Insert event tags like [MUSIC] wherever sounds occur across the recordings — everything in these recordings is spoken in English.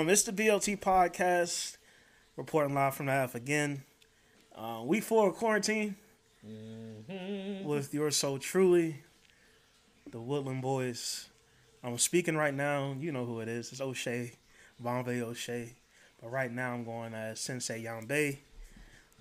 Um, it's the BLT podcast, reporting live from the half again. Uh, week four of quarantine with yours so truly, the Woodland Boys. I'm speaking right now. You know who it is. It's O'Shea, Bombay O'Shea. But right now I'm going as Sensei Yambe.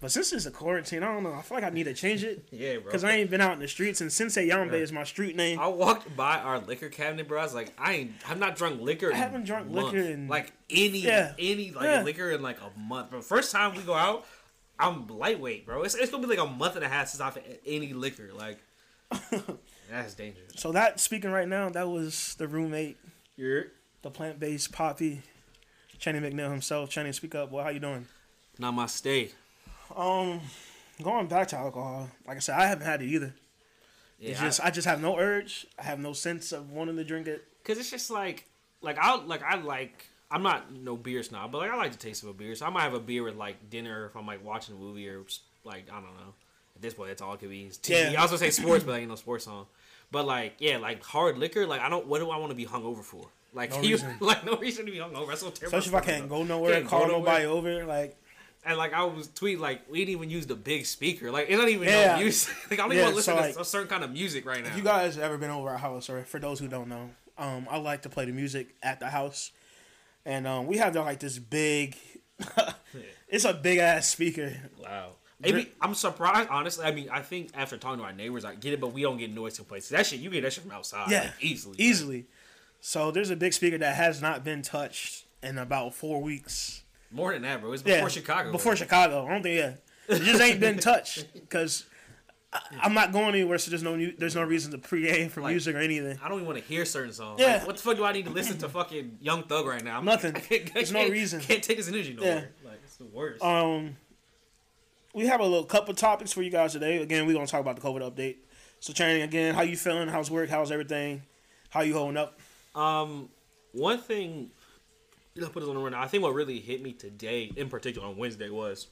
But since it's a quarantine, I don't know. I feel like I need to change it [LAUGHS] Yeah, bro. because I ain't been out in the streets, and Sensei Yambe Yeah. is my street name. I walked by our liquor cabinet, bro. I was like, I ain't, I've not drunk liquor. I haven't drunk a month. liquor in- like any, Yeah. any like Yeah. liquor in like a month. But first time we go out, I'm lightweight, bro. It's, it's gonna be like a month and a half since I've had any liquor. Like, [LAUGHS] that's dangerous. So that speaking right now, that was the roommate, You're the plant-based Poppy, Channing McNeil himself. Channing, speak up. Well, how you doing? not my state. Um, going back to alcohol, like I said, I haven't had it either. Yeah, It's just I, just have no urge. I have no sense of wanting to drink it. Cause it's just like, like I like I like. I'm not no beer snob, but like I like the taste of a beer. So I might have a beer with like dinner if I'm like watching a movie or like I don't know. At this point, that's all it could be. It's TV. Yeah. I was gonna say sports, but [LAUGHS] like, ain't no sports song. But like, yeah, like hard liquor. Like I don't. What do I want to be hungover for? Like, No [LAUGHS] you, [LAUGHS] like no reason to be hungover. That's so terrible. Especially if I can't go nowhere, Can't call go nobody over. Like, And like I was tweeting, like we didn't even use the big speaker. Like it's not even Yeah. no music. [LAUGHS] Like I don't Yeah, even listen so, to like, a certain kind of music right now. if you guys ever been over our house, or for those who don't know, um, I like to play the music at the house, and um, we have like this big. [LAUGHS] it's a big ass speaker. Wow. Maybe I'm surprised. Honestly, I mean, I think after talking to our neighbors, I get it, but we don't get noise complaints. That shit, you get that shit from outside. Yeah, like, easily, easily. So there's a big speaker that has not been touched in about four weeks. More than that, bro. It's before yeah, Chicago. Before Chicago, I don't think yeah, it just ain't been [LAUGHS] touched because I'm not going anywhere. So there's no new, there's no reason to pre-aim for Like, music or anything. I don't even want to hear certain songs. Yeah. Like, what the fuck do I need to listen to? [LAUGHS] Fucking Young Thug right now. I'm, Nothing. [LAUGHS] I can't, I There's no reason. Can't take this energy no Yeah. more. Like it's the worst. Um, we have a little couple topics for you guys today. Again, we're gonna talk about the COVID update. So, Channing, again, how you feeling? How's work? How's everything? How you holding up? Um, one thing, you know, put this on the rundown. I think what really hit me today, in particular on Wednesday, was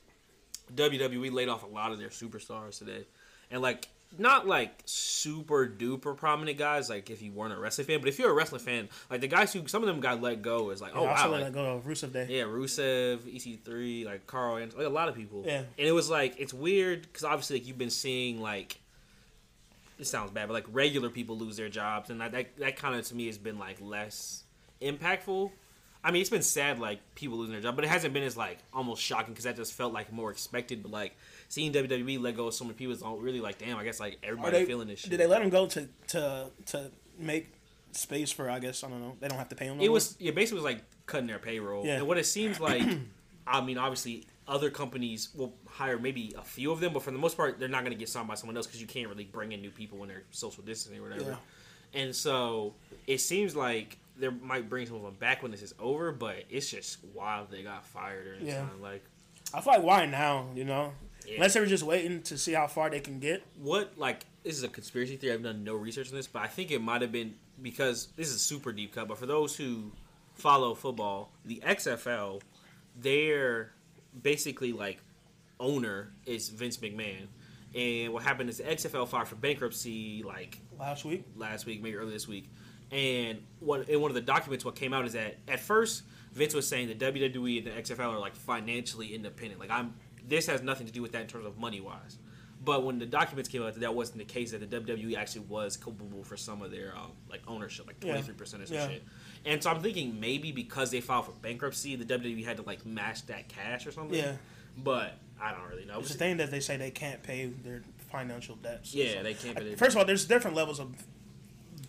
WWE laid off a lot of their superstars today, and like not like super duper prominent guys. Like if you weren't a wrestling fan, but if you're a wrestling fan, like the guys who some of them got let go is like, oh I wow, like, that go Rusev Day. yeah, Rusev, EC3, like Carl, and like a lot of people. Yeah. And it was like it's weird because obviously like you've been seeing like it sounds bad, but like regular people lose their jobs, and that that, that kind of to me has been like less impactful. I mean, it's been sad like people losing their job, but it hasn't been as like almost shocking because that just felt like more expected. But like seeing WWE let go of so many people is all really like, damn, I guess like everybody they feeling this shit. Did they let them go to to to make space for? I guess I don't know. They don't have to pay them. No it more? was yeah, basically it was like cutting their payroll. Yeah. And what it seems like, [CLEARS THROAT] I mean, obviously other companies will hire maybe a few of them, but for the most part, they're not going to get signed by someone else because you can't really bring in new people when they're social distancing or whatever. And so it seems like they might bring some of them back when this is over, but it's just wild they got fired this Yeah. time. Like, I feel like why now? You know, Yeah. unless they were just waiting to see how far they can get. what like this is a conspiracy theory. I've done no research on this, but I think it might have been because this is a super deep cut. But for those who follow football, the XFL, their basically like owner is Vince McMahon. And what happened is the XFL filed for bankruptcy like Last week, last week, maybe early this week. And what in one of the documents, what came out is that at first Vince was saying that WWE and the XFL are like financially independent. Like I'm, this has nothing to do with that in terms of money wise. But when the documents came out, that, wasn't the case. That the WWE actually was culpable for some of their um, like ownership, like twenty three percent or some Yeah. shit. And so I'm thinking maybe because they filed for bankruptcy, the WWE had to like match that cash or something. yeah. But I don't really know. It's the thing that they say they can't pay their financial debts. Yeah, they can't. Pay First of all, there's different levels of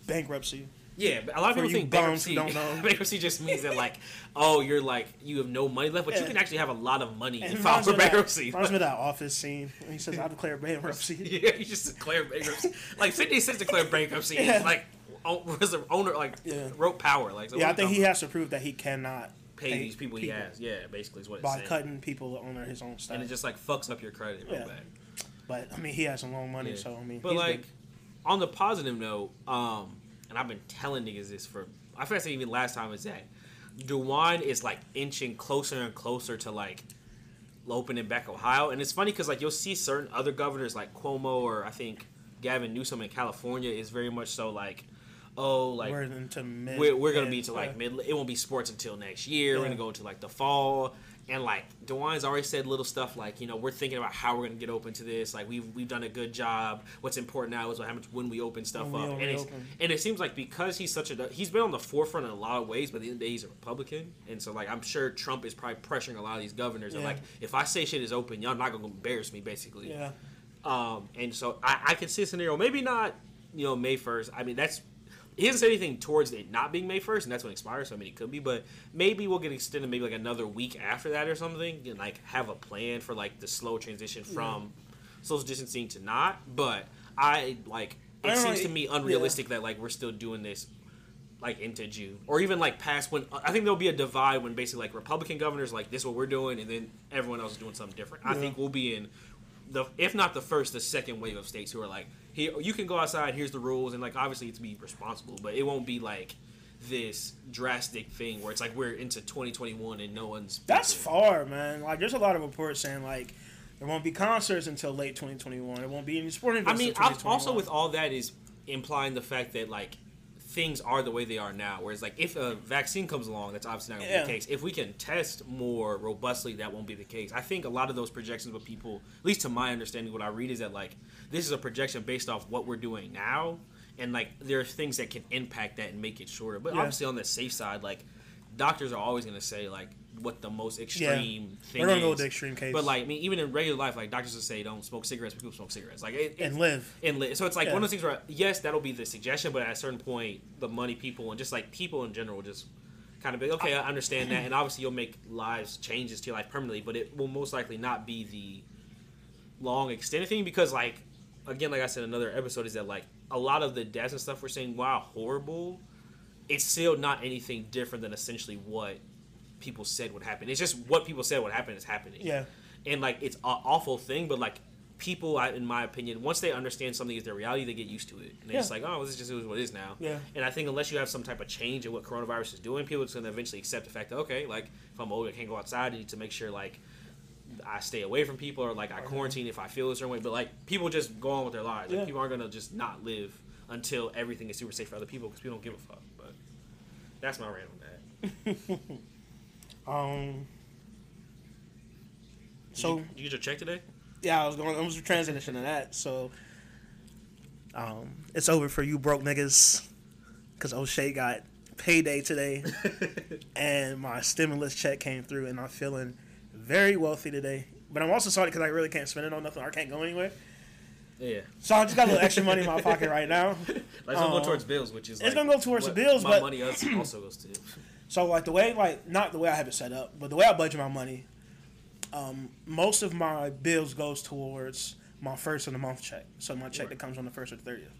bankruptcy. Yeah, but a lot of people think bankruptcy. who don't know. [LAUGHS] bankruptcy just means that like, oh, you're like you have no money left, but you can actually have a lot of money And and file for me of that- bankruptcy. Reminds me of that [LAUGHS] office scene when he says, "I declare bankruptcy." [LAUGHS] yeah, you just declare bankruptcy. like Fifty Cent declared bankruptcy. Yeah. and, Like, was the owner like Yeah. wrote power? Like, so Yeah, I think he talking has to prove that he cannot about? pay these people, he has. Yeah, basically is what it's by saying. cutting people under his own stuff. and it just like fucks up your credit Yeah. bad. but I mean, he has some long money, Yeah. so I mean, But he's like, good. on the positive note, um, and I've been telling niggas this for I feel like even last time is that DeWine is like inching closer and closer to like opening back Ohio, and it's funny because like you'll see certain other governors like Cuomo or I think Gavin Newsom in California is very much so like, oh, like we're into mid. we're, we're gonna mid- be to like yeah. mid. It won't be sports until next year. We're gonna go to like the fall. And like DeWine's already said little stuff like you know we're thinking about how we're gonna get open to this like we've we've done a good job what's important now is what happens when we open stuff When up and, it's, reopen. and it seems like because he's such a he's been on the forefront in a lot of ways but at the end of the day he's a Republican and so like I'm sure Trump is probably pressuring a lot of these governors and like if I say shit is open y'all not gonna embarrass me basically Yeah. um, and so I, I could see a scenario, maybe not, you know, May first. I mean, that's he hasn't said anything towards it not being May first, and that's when it expires. So I mean, it could be, but maybe we'll get extended, maybe like another week after that or something, and like have a plan for like the slow transition from social distancing to not. But I like it know, seems to me unrealistic that like we're still doing this like into June or even like past when uh, I think there'll be a divide when basically like Republican governors like this is what we're doing and then everyone else is doing something different. I think we'll be in the if not the first, the second wave of states who are like, here you can go outside, here's the rules, and like obviously it's be responsible, but it won't be like this drastic thing where it's like we're into 2021 and no one's That's far, man. Like, there's a lot of reports saying like there won't be concerts until late 2021. There won't be any sporting I events. mean, I, 2021. also with all that is implying the fact that like things are the way they are now. Whereas like if a vaccine comes along, that's obviously not going to Yeah. be the case. If we can test more robustly, that won't be the case. I think a lot of those projections with people, at least to my understanding, what I read is that like this is a projection based off what we're doing now, and like there are things that can impact that and make it shorter. But Yeah. obviously on the safe side, like doctors are always going to say like what the most extreme thing we're gonna go with the extreme case But like I mean, even in regular life, like doctors will say don't smoke cigarettes, but people smoke cigarettes. Like it, and live. and li- so it's like Yeah. one of those things where yes, that'll be the suggestion, but at a certain point, the money people and just like people in general just kind of be okay. I understand that, and obviously you'll make lives changes to your life permanently, but it will most likely not be the long extended thing because like again, like I said, another episode is that like a lot of the deaths and stuff we're saying, wow, horrible. It's still not anything different than essentially what people said would happen. It's just what people said would happen is happening Yeah. and like it's an awful thing, but like people, I- in my opinion, once they understand something is their reality, they get used to it, and they're just like, oh, this just is what it is now. Yeah. And I think unless you have some type of change in what coronavirus is doing, people are just gonna eventually accept the fact that okay, like if I'm old, I can't go outside. I need to make sure like I stay away from people or like I quarantine if I feel a certain way. But like people just go on with their lives. Like Yeah. people aren't gonna just not live until everything is super safe for other people because people don't give a fuck. But that's my rant on that. [LAUGHS] Um. Did So you, did you get your check today? yeah, I was going. I was transitioning to that. So, um, it's over for you broke niggas, because O'Shea got payday today, [LAUGHS] and my stimulus check came through, and I'm feeling very wealthy today. But I'm also sorry because I really can't spend it on nothing. I can't go anywhere. Yeah. So I just got a little extra money in my pocket right now. [LAUGHS] Like it's gonna Um, go towards bills, which is it's like gonna go towards the bills, My but- money [CLEARS THROAT] also goes to. So like the way like not the way I have it set up, but the way I budget my money, um, most of my bills goes towards my first of the month check. So my check Right. that comes on the first or the thirtieth.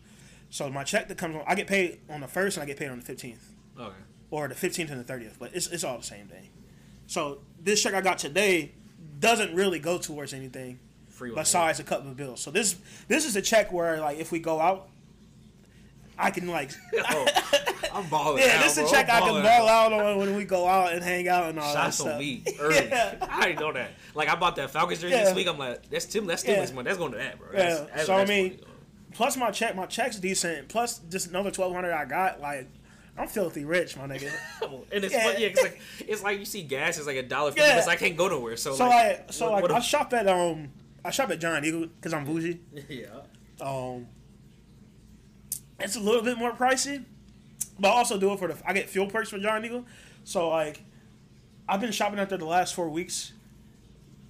So my check that comes on, I get paid on the first and I get paid on the fifteenth, Okay. or the fifteenth and the thirtieth. But it's it's all the same day. So this check I got today doesn't really go towards anything Free besides a couple of bills. So this this is a check where like if we go out, I can like [LAUGHS] oh, I'm balling. yeah, out, this is a check I'm can ball out on when we go out and hang out and all Shots that stuff. me [LAUGHS] early. Yeah. I didn't know that. Like I bought that Falcons jersey Yeah. this week. I'm like, that's Tim. That's stimulus Yeah. money. That's going to that, bro. Yeah. That's, that's, So, I mean, Plus my check, my check's decent. Plus just another twelve hundred I got. Like I'm filthy rich, my nigga. [LAUGHS] and it's Yeah. yeah. yeah, like it's like you see gas is like a dollar fifty, Yeah. I can't go nowhere. So, So like, like, so what- like, what I shop at um, I shop at Giant Eagle because I'm bougie. [LAUGHS] yeah. Um, it's a little bit more pricey, but I also do it for the. I get fuel perks for Giant Eagle, so like, I've been shopping out there the last four weeks,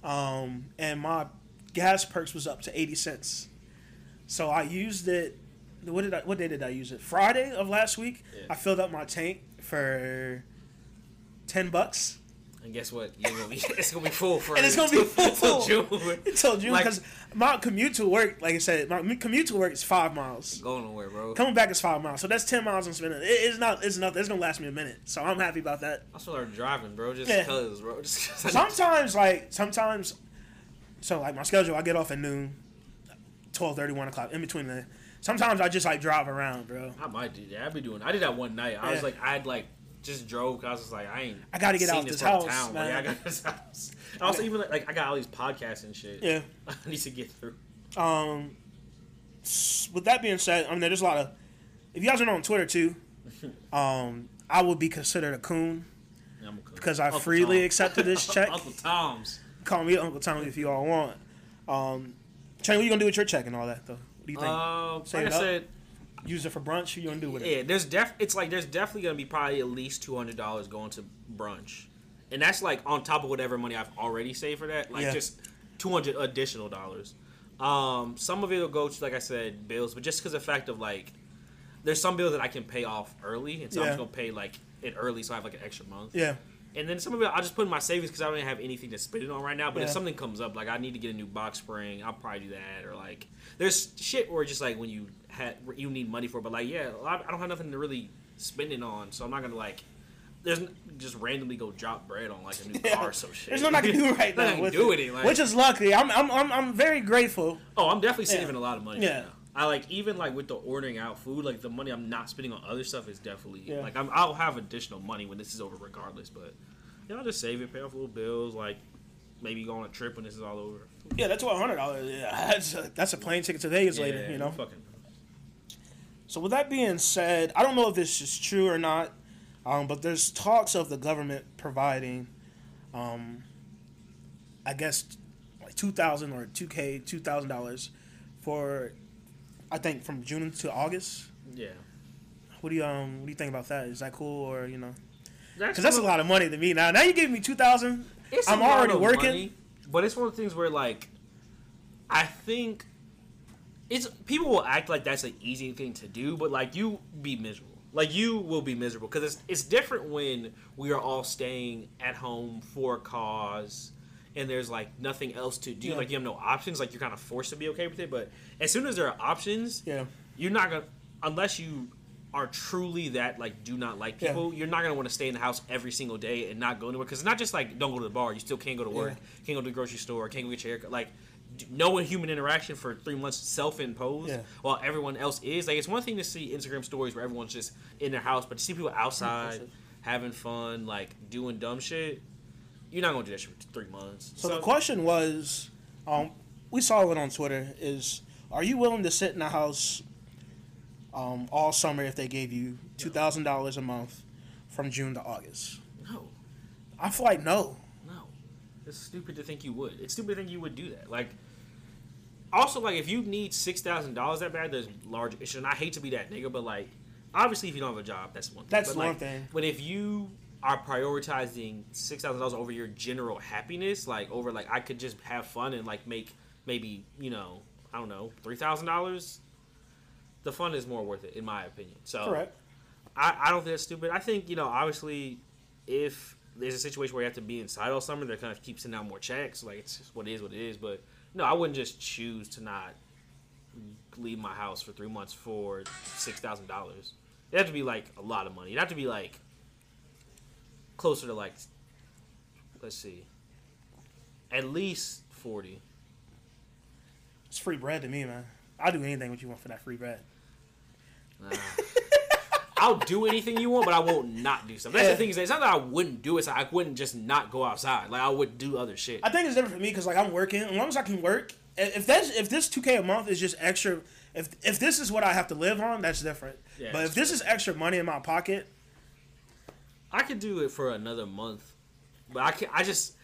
um, and my gas perks was up to eighty cents. So I used it. What did I? What day did I use it? Friday of last week. Yeah. I filled up my tank for ten bucks. And guess what? Gonna be, [LAUGHS] it's gonna be full for And it's gonna be [LAUGHS] full. until June. [LAUGHS] Until June, Like- because my commute to work, like I said, my commute to work is five miles. Going nowhere, bro. Coming back is five miles, so that's ten miles I'm spending. It, it's not. It's nothing. It's gonna last me a minute, so I'm happy about that. I started driving, bro. Just Yeah. cause, bro. Just 'cause Sometimes, like sometimes, so like my schedule, I get off at noon, 12, 1 o'clock. In between that, sometimes I just like drive around, bro. I might do that. I'd be doing. I did that one night. I was like, I'd like just drove. Cause I was just like, I ain't. I gotta get out this of house, But man. yeah, I got [LAUGHS] this house. And also, even like, like I got all these podcasts and shit. Yeah. [LAUGHS] I need to get through. Um, with that being said, I mean there's a lot of if you guys are on Twitter too, [LAUGHS] um, I would be considered a coon Yeah, because I Uncle freely Tom. accepted this check. Uncle Tom's. Call me Uncle Tom if you all want. Um, Trey, what you gonna do with your check and all that though? Do you think? Um, Save like I said, Use it for brunch? What you gonna do with it? yeah, there's def. It's like there's definitely gonna be probably at least two hundred dollars going to brunch, and that's like on top of whatever money I've already saved for that. Like Yeah. just two hundred additional dollars. Um, some of it will go to like I said bills, but just because the fact of like there's some bills that I can pay off early, and so I'm just gonna pay like it early, so I have like an extra month. Yeah. And then some of it I'll just put in my savings because I don't even have anything to spend it on right now. But if something comes up, like I need to get a new box spring, I'll probably do that. Or like there's shit where just like when you had you need money for, but like yeah, I don't have nothing to really spend it on, so I'm not gonna like. There's just randomly go drop bread on like a new [LAUGHS] car or some shit. There's [LAUGHS] nothing I can do right now. can with do it, it, like- which is lucky. I'm, I'm, I'm, I'm very grateful. Oh, I'm definitely Yeah. saving a lot of money. Yeah. Right. I like even like with the ordering out food, like the money I'm not spending on other stuff is definitely Yeah. like I'm, I'll have additional money when this is over, regardless. But yeah, I'll just save it, pay off little bills, like maybe go on a trip when this is all over. Yeah, that's what hundred dollars. Yeah, [LAUGHS] that's a, that's a plane ticket to Vegas later. Yeah, You know. fucking. So with that being said, I don't know if this is true or not, um, but there's talks of the government providing, um, I guess, like two thousand or two k, two thousand dollars for, I think from June to August. Yeah, What do you um What do you think about that? Is that cool or you know? that's Because that's a lot of money to me now. Now you give me two thousand. It's I'm already working. money, but it's one of the things where like I think it's people will act like that's an easy thing to do, but like you be miserable. Like you will be miserable because it's it's different when we are all staying at home for a cause and there's like nothing else to do. Yeah. Like you have no options. Like you're kind of forced to be okay with it. But as soon as there are options, Yeah. you're not gonna unless you are truly that like do not like Yeah. people you're not gonna want to stay in the house every single day and not go anywhere because it's not just like don't go to the bar you still can't go to work can't go to the grocery store can't go get your haircut like no human interaction for three months self-imposed Yeah. while everyone else is like it's one thing to see instagram stories where everyone's just in their house but to see people outside having fun like doing dumb shit you're not gonna do that shit for three months So, the question was, um, we saw it on Twitter. Is are you willing to sit in the house, um, all summer if they gave you two thousand dollars a month, from June to August? no I feel like no. No, it's stupid to think you would. It's stupid to think you would do that. Like, also like if you need six thousand dollars that bad, there's large issues. And I hate to be that nigga, but like, obviously if you don't have a job, that's one. thing. That's but, one like, thing. But if you are prioritizing six thousand dollars over your general happiness, like over like I could just have fun and like make maybe you know I don't know three thousand dollars. The fun is more worth it, in my opinion. So Correct. I, I don't think that's stupid. I think, you know, obviously, if there's a situation where you have to be inside all summer, they're kind of keep sending out more checks. Like, it's just what it is, what it is. But, no, I wouldn't just choose to not leave my house for three months for $6,000. It'd have to be, like, a lot of money. It'd have to be, like, closer to, like, let's see, at least 40 It's free bread to me, man. I'll do anything what you want for that free bread. Nah. I'll do anything you want, but I won't not do something. That's Yeah. the thing is, it's not that I wouldn't do it. It's like I wouldn't just not go outside. Like I would do other shit. I think it's different for me because like I'm working. As long as I can work, if that's if this two k a month is just extra, if if this is what I have to live on, that's different. Yeah, but if it's this is extra money in my pocket, I could do it for another month, but I can I just,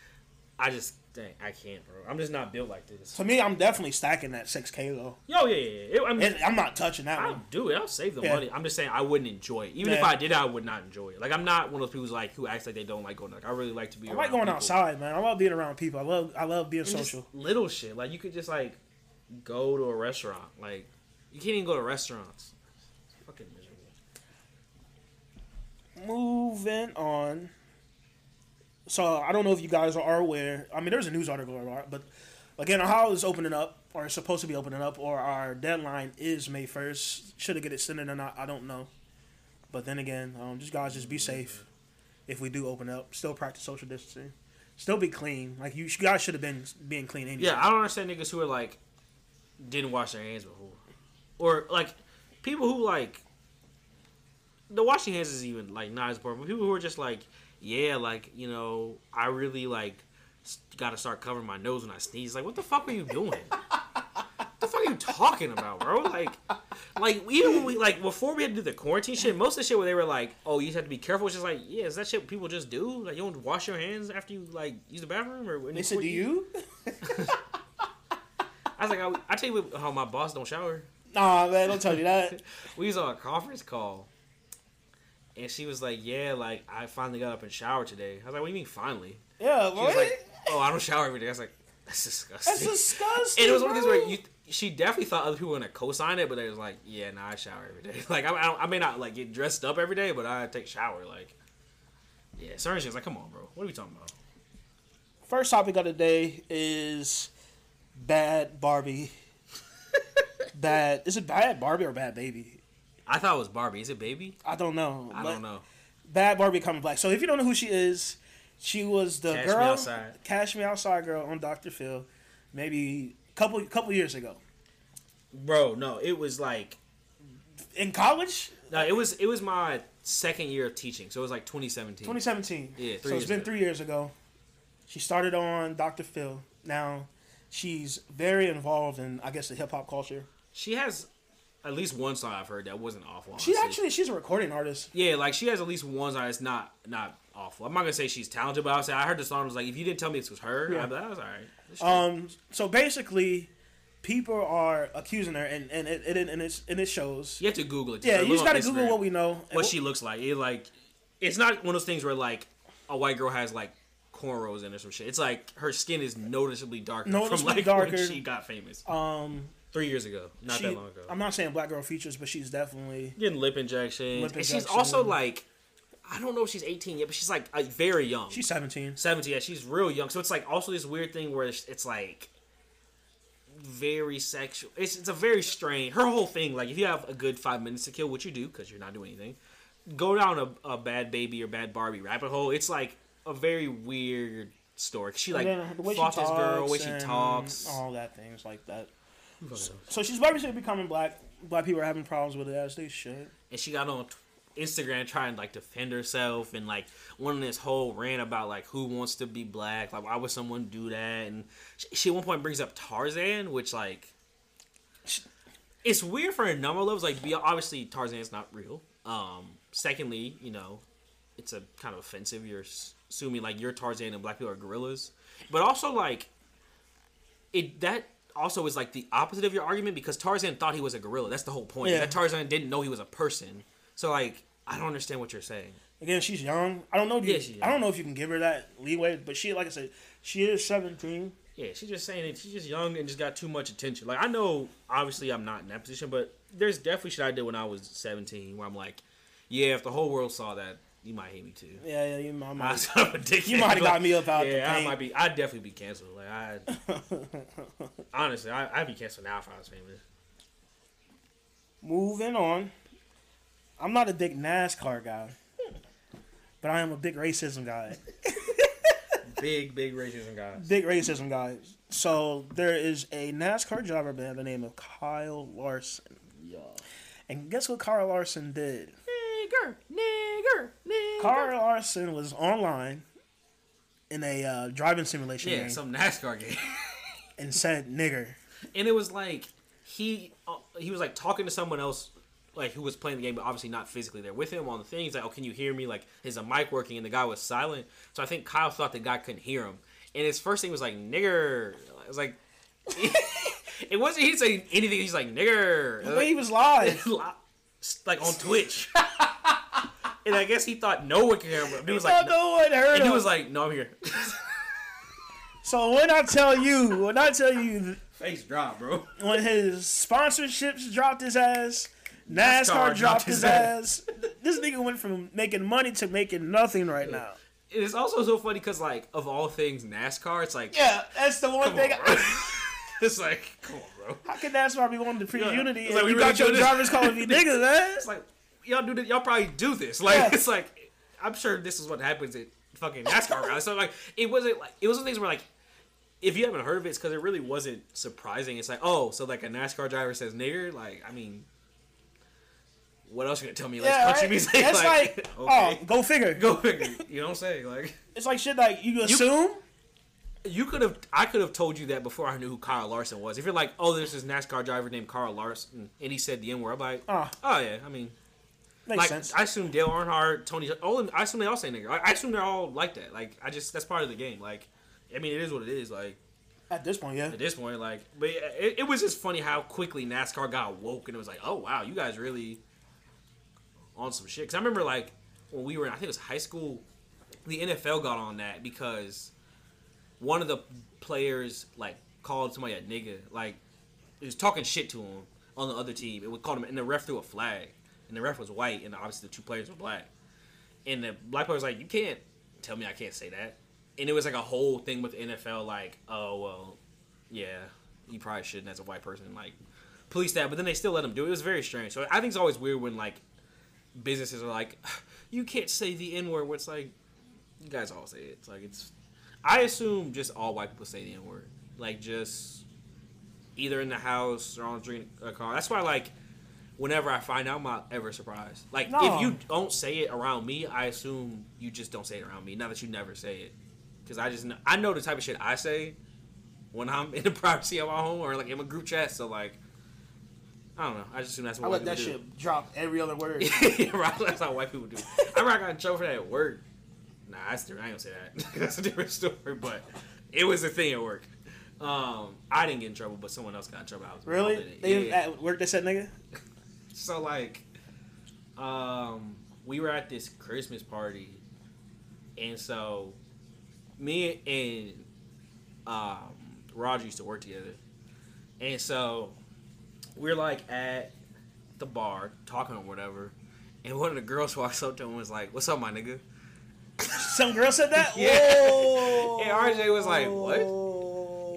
I just, dang, I can't, bro. I'm just not built like this. to me, I'm definitely stacking that six k though. Yo, yeah, yeah. yeah. It- I mean, And I'm not touching that I'll one. do it. I'll save the Yeah. money. I'm just saying I wouldn't enjoy it. Even if I did, I would not enjoy it. Like I'm not one of those people who's like who acts like they don't like going. Like I really like to be. I like going people. outside, man. I love being around people. I love I love being And social. little shit. Like you could just like go to a restaurant. Like you can't even go to restaurants. It's fucking miserable. Moving on. So I don't know if you guys are aware. I mean, there's a news article about but again, Ohio is opening up, or is supposed to be opening up, or our deadline is May first. Should it get extended or not? I don't know. But then again, um, just guys, just be safe. If we do open up, still practice social distancing. Still be clean. Like you, guys should have been being clean anyway. Yeah, I don't understand niggas who are like didn't wash their hands before, or like people who like the washing hands is even like not as important. But people who are just like, yeah, like you know, I really like got to start covering my nose when I sneeze. Like, what the fuck are you doing? [LAUGHS] what the fuck are you talking about, bro? Like, like even when we like before we had to do the quarantine shit, most of the shit where they were like, "Oh, you just have to be careful." It's just like, yeah, is that shit people just do? Like, you don't wash your hands after you like use the bathroom or when They said, "Do you?" [LAUGHS] I was like, I, I tell you how my boss don't shower. Nah, man, don't tell you that. [LAUGHS] We was on a conference call, and she was like, "Yeah, like I finally got up and showered today." I was like, "What do you mean finally?" Yeah, She was like, "Oh, I don't shower every day." I was like, "That's disgusting." That's disgusting. And it was one of these where you, she definitely thought other people were gonna co-sign it, but they was like, "Yeah, nah, I shower every day. [LAUGHS] Like, I, I, I may not like get dressed up every day, but I take a shower. Like, yeah, certain shit's like, come on, bro, what are we talking about? First topic of the day is bad Barbie. [LAUGHS] bad. Is it bad Barbie or bad baby? I thought it was Barbie. Is it Baby? I don't know. I don't know. Bad Barbie coming black. So if you don't know who she is, she was the Cash Me girl, Outside. Cash Me Outside girl on Dr. Phil, maybe a couple couple years ago Bro, no, it was like in college, no, it was it was my second year of teaching, so it was like 2017. 2017. Yeah, three so it's been ago. three years ago. She started on Dr. Phil. Now she's very involved in, I guess, the hip hop culture. She has at least one song I've heard that wasn't awful. She's honestly. actually she's a recording artist. Yeah, like she has at least one song that's not not awful. I'm not gonna say she's talented, but I would say I heard the song was like if you didn't tell me this was her, Yeah. I'd be like, that was alright. Um, so basically, people are accusing her, and and it, it and it's and it shows. you have to Google it. Yeah, you just gotta Google what we know. what she looks like. It like it's not one of those things where like a white girl has like cornrows in or some shit. It's like her skin is noticeably darker Noticeably from like [LAUGHS] darker. when she got famous Um, three years ago, not she, that long ago. I'm not saying black girl features, but she's definitely getting lip injections, Lip and she's also like I don't know if she's 18 yet, but she's like uh, very young. she's 17. 17 yeah she's real young so it's like also this weird thing where it's, it's like very sexual it's, it's a very strange her whole thing like if you have a good five minutes to kill which you do because you're not doing anything go down a, a bad baby or bad barbie rabbit hole it's like a very weird story. she like And then the way she fought this girl talks way she talks all that things like that. So she's obviously becoming black. Black people are having problems with it as they should. and she got on t- Instagram trying to like defend herself and like went on this whole rant about like who wants to be black, like why would someone do that? And she, she at one point brings up Tarzan, which like it's weird for a number of levels. Like, be- obviously Tarzan's not real. Um, secondly, you know, it's a kind of offensive. You're assuming like you're Tarzan and black people are gorillas, but also like it that also is like the opposite of your argument because Tarzan thought he was a gorilla. That's the whole point. Yeah. That Tarzan didn't know he was a person. So like, I don't understand what you're saying. Again, she's young. I don't know. If you, Yeah, she's I don't know if you can give her that leeway, but she, like I said, she is 17. Yeah, she's just saying it. She's just young and just got too much attention. Like I know, obviously, I'm not in that position, but there's definitely shit I did when I was 17 where I'm like, yeah, if the whole world saw that, you might hate me too. Yeah, yeah, you might. Might. was kind of a dickhead, You might have got me up out the Yeah, I might be. I'd definitely be canceled. Like I, [LAUGHS] honestly, I, I'd be canceled now if I was famous. Moving on. I'm not a big NASCAR guy, but I am a big racism guy. [LAUGHS] Big, big racism guys. Big racism guy. So there is a NASCAR driver by the name of Kyle Larson. Yeah. And guess what Kyle Larson did? Nigger, nigger, nigger. Kyle Larson was online in a uh, driving simulation Yeah, game some NASCAR game. [LAUGHS] and said nigger. and it was like he uh, he was like talking to someone else like who was playing the game but obviously not physically there with him on the thing. He's like oh can you hear me? Like is the mic working? And the guy was silent. So i think kyle thought the guy couldn't hear him. And his first thing was like nigger. It was like [LAUGHS] it wasn't he didn't say anything. He's like nigger. The way he was live. [LAUGHS] like on twitch and i guess he thought no one could hear him he was like no one heard and he was like no i'm here [LAUGHS] so when I tell you, when I tell you, face drop bro when his sponsorships dropped his ass, NASCAR, dropped his ass. This nigga went from making money to making nothing right now. It's also so funny because, like, of all things, NASCAR, it's like, Yeah, that's the one thing. on, bro. [LAUGHS] it's like, come on, bro. How can NASCAR be wanting to preach Yeah. unity It's and like, we you really got your this? drivers calling me niggas, man? [LAUGHS] It's like, y'all do this, y'all probably do this. [LAUGHS] Like, Yeah. it's like, I'm sure this is what happens at fucking NASCAR. So, like, it wasn't like, it was things where, like, if you haven't heard of it, it's because it really wasn't surprising. It's like, oh, so like a NASCAR driver says nigger? Like, I mean, what else you gonna tell me? Like, Yeah, country right? music? It's [LAUGHS] like, [LAUGHS] okay. oh, go figure. Go figure. You know what I'm saying? Like, It's like shit like you assume, you could have I could have told you that before I knew who Kyle Larson was. If you're like, oh, there's this NASCAR driver named Kyle Larson, and he said the N word, I'm like, Ah. oh yeah, I mean, Makes like sense. I assume Dale Earnhardt, Tony, I assume they all say nigger. I, I assume they're all like that. Like I just that's part of the game. Like, I mean, it is what it is. Like At this point, yeah. at this point, like, but it, it was just funny how quickly NASCAR got woke, and it was like, oh wow, you guys really on some shit. Because I remember like when we were in, I think it was high school, the NFL got on that because one of the players like called somebody a nigga, like he was talking shit to him on the other team. It would call him, and the ref threw a flag, and the ref was white, and obviously the two players were black, and the black player was like, you can't tell me I can't say that. And it was like a whole thing with the NFL, like, oh well, yeah, you probably shouldn't as a white person, like police that, but then they still let him do it. It was very strange. So I think it's always weird when like businesses are like, [SIGHS] you can't say the N word. What's like, you guys all say it. It's like it's. I assume just all white people say the N word, like just either in the house or on a drink a car. That's why like. Whenever I find out, I'm not ever surprised. Like No. if you don't say it around me, I assume you just don't say it around me. Not that you never say it, because I just know, I know the type of shit I say when I'm in the [LAUGHS] privacy of my home or like in a group chat. So like, I don't know. I just assume that's what I let that people shit drop every other word. [LAUGHS] do. right, that's how white people do. I I got in trouble for that at work. Nah, that's different. I ain't gonna say that. [LAUGHS] that's a different story. But it was a thing at work. Um, I didn't get in trouble, but someone else got in trouble. I was really? They Yeah. at work they said nigga? So like, um, we were at this Christmas party, and so me and um, Roger used to work together, and so we're like at the bar talking or whatever, and one of the girls [LAUGHS] walks up to him and was like, "What's up, my nigga?" Some girl said that? [LAUGHS] Yeah. Whoa. And RJ was like, "What?"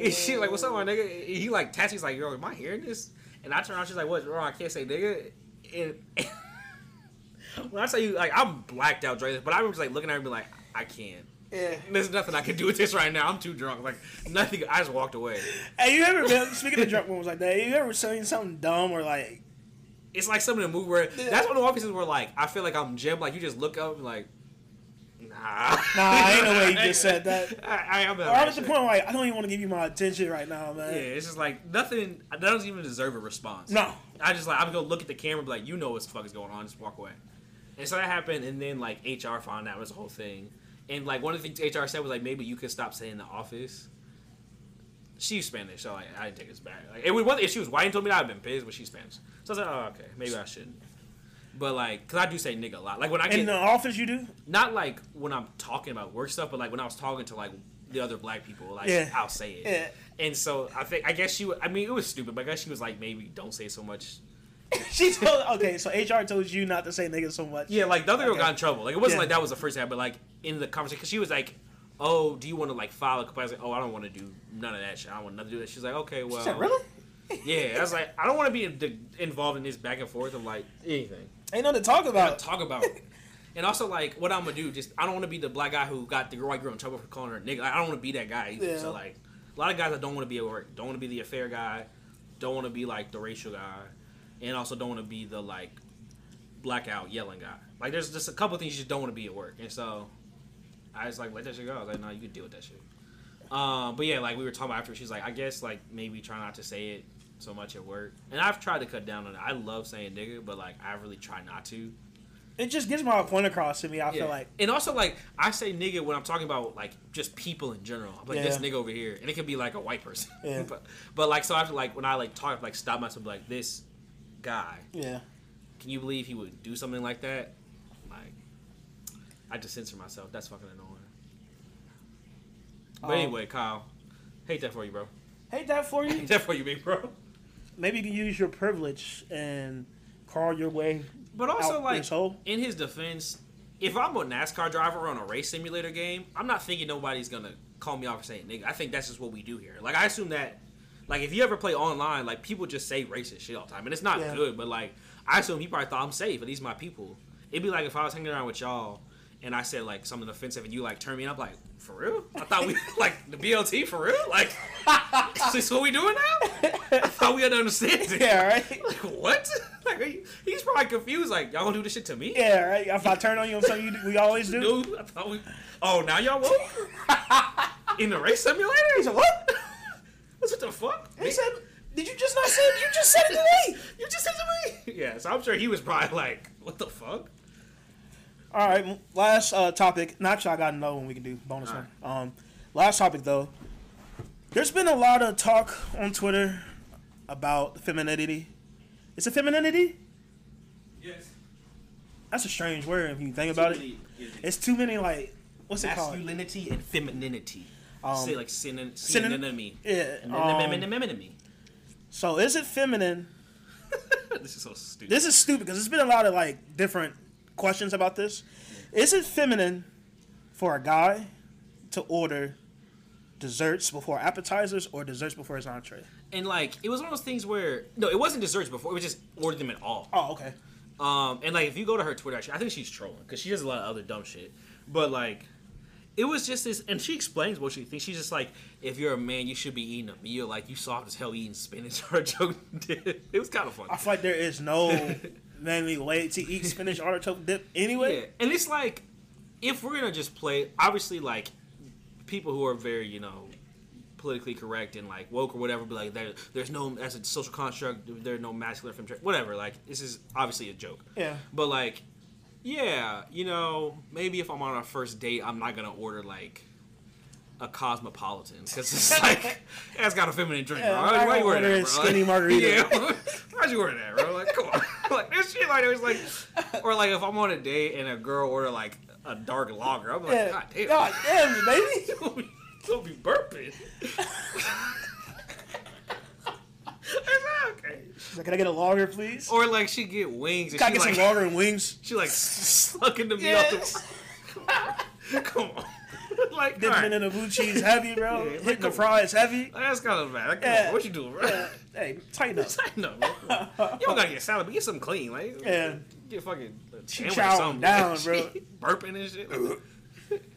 And [LAUGHS] she like, "What's up, my nigga?" And he like taps. He's like, "Yo, am I hearing this?" And I turn around. She's like, "What's wrong? I can't say nigga." And [LAUGHS] when I tell you, like, I'm blacked out this, but I remember just, like looking at her and be like, "I can't." Yeah. There's nothing I can do with this right now. I'm too drunk. Like nothing. I just walked away. Hey, you ever been, speaking of drunk moments like that, you ever saying something dumb or like, It's like some of the movie where that's one of the offices where like I feel like I'm Jim. Like you just look up and like, nah. nah, ain't no way you [LAUGHS] just said that. I, I, I'm I'm at the point where like, I don't even want to give you my attention right now, man. Yeah, it's just like nothing. That doesn't even deserve a response. No. I just like I'm gonna look at the camera, and be like, you know what the fuck is going on, just walk away. And so that happened, and then like HR found out it was a whole thing, and like one of the things HR said was like maybe you could stop saying the office. She's Spanish, so like I didn't take this back. Like it would one if she was white and told me that I'd been pissed, but she's Spanish. So I was like, oh okay, maybe I shouldn't. But like, cause I do say nigga a lot. Like when I get In the office, you do? not like when I'm talking about work stuff, but like when I was talking to like the other black people, like Yeah. I'll say it. Yeah. And so I think I guess she. I mean, it was stupid, but I guess she was like, maybe don't say so much. [LAUGHS] She told, okay, so HR told you not to say nigga so much. Yeah, like the other girl got in trouble. Like it wasn't Yeah. like that was the first time, but like in the conversation, because she was like, "Oh, do you want to like file a complaint?" I was like, "Oh, I don't want to do none of that shit. I don't want nothing to do that." She's like, "Okay, well." She said, really? Yeah, I was like, I don't want to be in- involved in this back and forth of like anything. Ain't nothing to talk about. talk about. And also, like, what I'm gonna do? Just I don't want to be the black guy who got the white girl in trouble for calling her a nigga. Like, I don't want to be that guy. Either. Yeah. So like, a lot of guys that don't want to be at work, don't want to be the affair guy, don't want to be like the racial guy, and also don't want to be the like blackout yelling guy. Like, there's just a couple things you just don't want to be at work. And so, I just like let that shit go. I was like, no, you can deal with that shit. Um, but yeah, like we were talking about after, she's like, I guess like maybe try not to say it so much at work. And I've tried to cut down on it. I love saying nigga, but like I really try not to. It just gets my point across to me. I feel like and also like I say nigga when I'm talking about like just people in general. I'm like this nigga over here, and it could be like a white person. Yeah. [LAUGHS] but but like so I have to like when I like talk like stop myself like this guy. yeah. Can you believe he would do something like that? Like I just censor myself. That's fucking annoying. But Um, anyway, Kyle, hate that for you, bro. Hate that for you. [LAUGHS] Hate that for you, big bro. Maybe you can use your privilege and crawl your way. But also, like, in his defense, if I'm a NASCAR driver on a race simulator game, I'm not thinking nobody's gonna call me off for saying nigga. I think that's just what we do here. Like, I assume that, like, if you ever play online, like, people just say racist shit all the time, and it's not Yeah. good. But like, I assume he probably thought I'm safe, and these my people. It'd be like if I was hanging around with y'all, and I said like something offensive, and you like turn me up, like, for real? I thought we [LAUGHS] like the BLT for real? Like, [LAUGHS] is this what we doing now? I thought we had to understand it. [LAUGHS] Yeah, right. Like what? Like he- he's probably confused. Like y'all gonna do this shit to me? Yeah, right. If I turn on you on something you, we always do. Dude, I thought we. Oh, now y'all woke. in the race simulator. He said, what? What the fuck? He said, did you just not say it? You just said it to me. You just said to me. Yeah, so I'm sure he was probably like, "What the fuck?" All right, last uh, topic. Not sure I got another one we can do. Bonus one. Um, last topic though. There's been a lot of talk on Twitter about femininity. Is it femininity? Yes. That's a strange word if you think about it. It's too many like what's it called? Masculinity and femininity. Um, Say like synon- synon- synonymy. Yeah. Um, so is it feminine? [LAUGHS] This is so stupid. This is stupid because there's been a lot of like different questions about this. Is it feminine for a guy to order desserts before appetizers or desserts before his entree? and like, it was one of those things where no, it wasn't desserts before. It was just order them at all. Oh, okay. Um, and like if you go to her Twitter, actually, I think she's trolling because she does a lot of other dumb shit. But like, it was just this, and she explains what she thinks. She's just like, if you're a man, you should be eating a meal. Like you soft as hell eating spinach [LAUGHS] artichoke joke. It was kind of funny. I feel like there is no [LAUGHS] manly way to eat spinach artichoke dip anyway. Yeah, and it's like, if we're gonna just play, obviously, like people who are very, you know, politically correct and like woke or whatever, be like, there, there's no as a social construct, there's no masculine from whatever. Like this is obviously a joke. Yeah. But like, yeah, you know, maybe if I'm on a first date, I'm not gonna order like a cosmopolitan because it's like [LAUGHS] that's got a feminine drink, Yeah, bro. I'm Why, you order that, bro? skinny Like, margarita. [LAUGHS] Yeah, why'd you order that, bro? Like, come on, [LAUGHS] like this shit like it was like, or like if I'm on a date and a girl order like a dark lager, I'm like, Yeah. god damn, God damn baby. don't be, don't be burping. Okay. She's like, can I get a lager, please? Or like she get wings and Can I she get like some lager and wings? she like sucking the meat Yes. off the. Come on, like Dipping alright. it in the blue cheese heavy, bro. [LAUGHS] Yeah, like the fries heavy. That's kind of bad. Like, Yeah. what you doing, bro? Yeah. Hey, tighten up. [LAUGHS] tighten up, bro. You don't gotta get salad, but get something clean. Like, Yeah. get fucking sandwich or chowing something. down, bro. [LAUGHS] Burping and shit.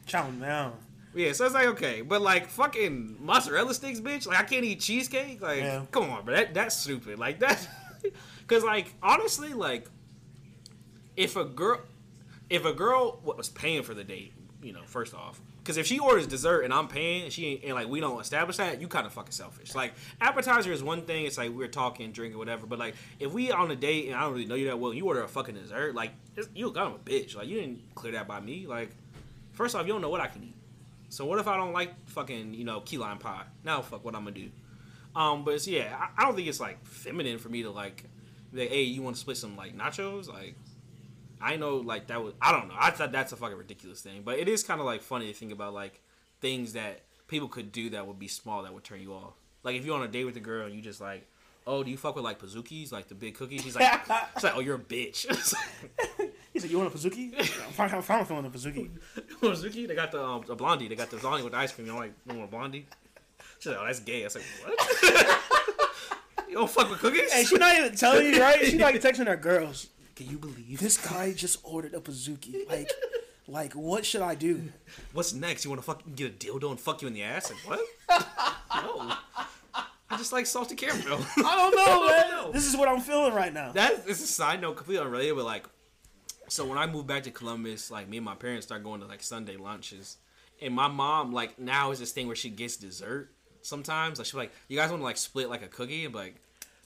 Chowing down. yeah, so it's like okay, but like fucking mozzarella sticks, bitch. Like I can't eat cheesecake. Like, Yeah. come on, bro. That that's stupid. Like that, because like honestly, like if a girl, if a girl was paying for the date, you know, first off, because if she orders dessert and I'm paying, and she ain't, and like we don't establish that, you kind of fucking selfish. Like appetizer is one thing; it's like we're talking, drinking, whatever. But like if we on a date and I don't really know you that well, and you order a fucking dessert, like you got a bitch. Like you didn't clear that by me. Like first off, you don't know what I can eat. So what if I don't like fucking you know key lime pie? Now fuck what I'm gonna do. Um, but it's, yeah, I, I don't think it's like feminine for me to like, like, hey, you want to split some like nachos? Like, I know like that was I don't know. I thought that's a fucking ridiculous thing, but it is kind of like funny to think about like things that people could do that would be small that would turn you off. Like if you're on a date with a girl and you just like, oh, do you fuck with like Pizookies, like the big cookies? He's like, [LAUGHS] it's like, oh, you're a bitch. [LAUGHS] It's like, "You want a Pizookie? [LAUGHS] I'm fine, I'm fine with feeling a Pizookie." Pazookie, they got the um, the blondie. They got the blondie with the ice cream. I'm like, you want a blondie? She's like, oh, that's gay. I was like, what? you don't fuck with cookies? Hey, she not even telling you, right? She like texting her girls. Can you believe This guy just ordered a Pizookie. Like, [LAUGHS] like what should I do? What's next? You want to fucking get a dildo and fuck you in the ass? Like what? [LAUGHS] no. I just like salty caramel. I don't know, [LAUGHS] man. know. This is what I'm feeling right now. that is a side note, completely unrelated, but like, so when I moved back to Columbus, like me and my parents started going to like Sunday lunches, and my mom like now is this thing where she gets dessert sometimes. Like she's like, you guys want to like split like a cookie? And like,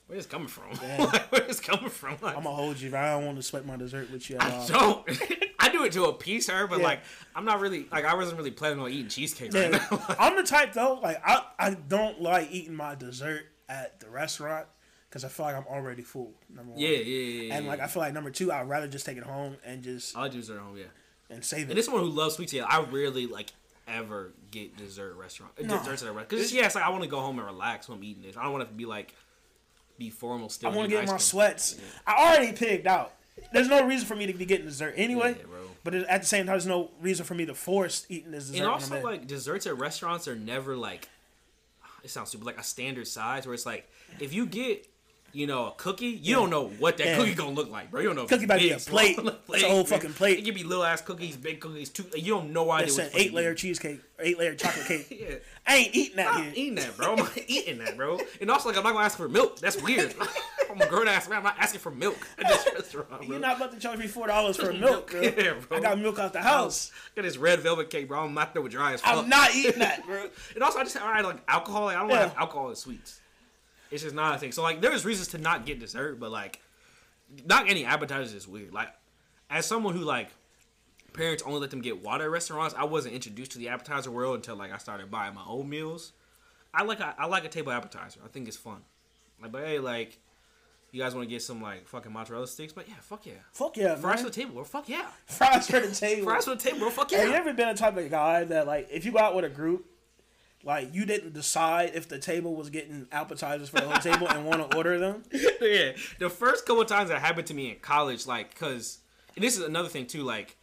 where's [LAUGHS] this coming from? like, where's this coming from? Like, I'm gonna hold you, I don't want to sweat my dessert with you at I all. don't. [LAUGHS] I do it to appease her, but Yeah. like, I'm not really like I wasn't really planning on eating cheesecake right Yeah. now. [LAUGHS] I'm the type though, like I, I don't like eating my dessert at the restaurant because I feel like I'm already full. Number one. yeah, yeah, yeah, yeah. And like I feel like number two, I'd rather just take it home and just I'll do dessert at home, yeah. and save it. And this one who loves sweets, yeah, I rarely like ever get dessert restaurant. No. Desserts at a restaurant. Because yeah, it's like I want to go home and relax when I'm eating this. I don't want to be like be formal still. I want to get my sweats. I already picked out. There's no reason for me to be getting dessert anyway. Yeah. But at the same time, there's no reason for me to force eating this dessert. And also like desserts at restaurants are never like it sounds stupid like a standard size where it's like if you get you know a cookie you don't know what that Yeah. cookie gonna look like bro you don't know Cookie about to be a plate. small, [LAUGHS] It's a whole fucking plate. it could be little ass cookies big cookies two you don't know why it's they an eight layer cheesecake, or eight layer chocolate cake. [LAUGHS] yeah I ain't eating that I'm eating that, bro. [LAUGHS] I'm not eating that, bro. And also, like, I'm not gonna ask for milk. That's weird. I'm a grown ass man. I'm not asking for milk at this restaurant, bro. You're not about to charge me four dollars for milk, bro. Yeah, bro. I got milk out the house. Got this red velvet cake, bro. I'm not there with dry as fuck. I'm not eating that, bro. And also, I just I like alcohol. Like, I don't Yeah. want to have alcohol and sweets. It's just not a thing. So like, there's reasons to not get dessert, but like, not any appetizers is weird. Like, as someone who like parents only let them get water at restaurants, I wasn't introduced to the appetizer world until like I started buying my own meals. I like a, I like a table appetizer. I think it's fun. Like, but hey, like, you guys want to get some like fucking mozzarella sticks? But yeah, fuck yeah. Fuck yeah, Fries man. for the table, bro. Fuck yeah. [LAUGHS] Fries for the table. Fries for the table, bro. Fuck yeah. Have you ever been a type of guy that like if you go out with a group, like you didn't decide if the table was getting appetizers for the whole table and want to order them? [LAUGHS] yeah, the first couple of times that happened to me in college, like, cause this is another thing too, like,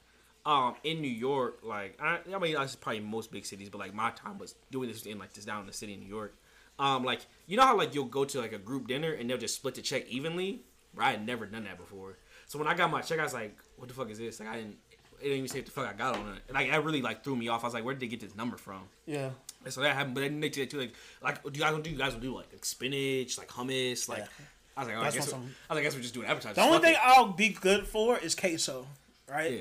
um, in New York, like, I, I mean, that's probably most big cities, but like my time was doing this in like this down in the city in New York. Um, like, you know how like you'll go to like a group dinner and they'll just split the check evenly. Right, I had never done that before. So when I got my check, I was like, "What the fuck is this?" Like, I didn't. It didn't even say what the fuck I got on it. And like, that really like threw me off. I was like, "Where did they get this number from?" Yeah. And so that happened, but then they did too. Like, like, do you guys to do? You guys will do like, like spinach, like hummus, like. Yeah. I was like, oh, I That's guess, some- I was like, I guess we're just doing appetizers. The only thing it. I'll be good for is queso, right? yeah,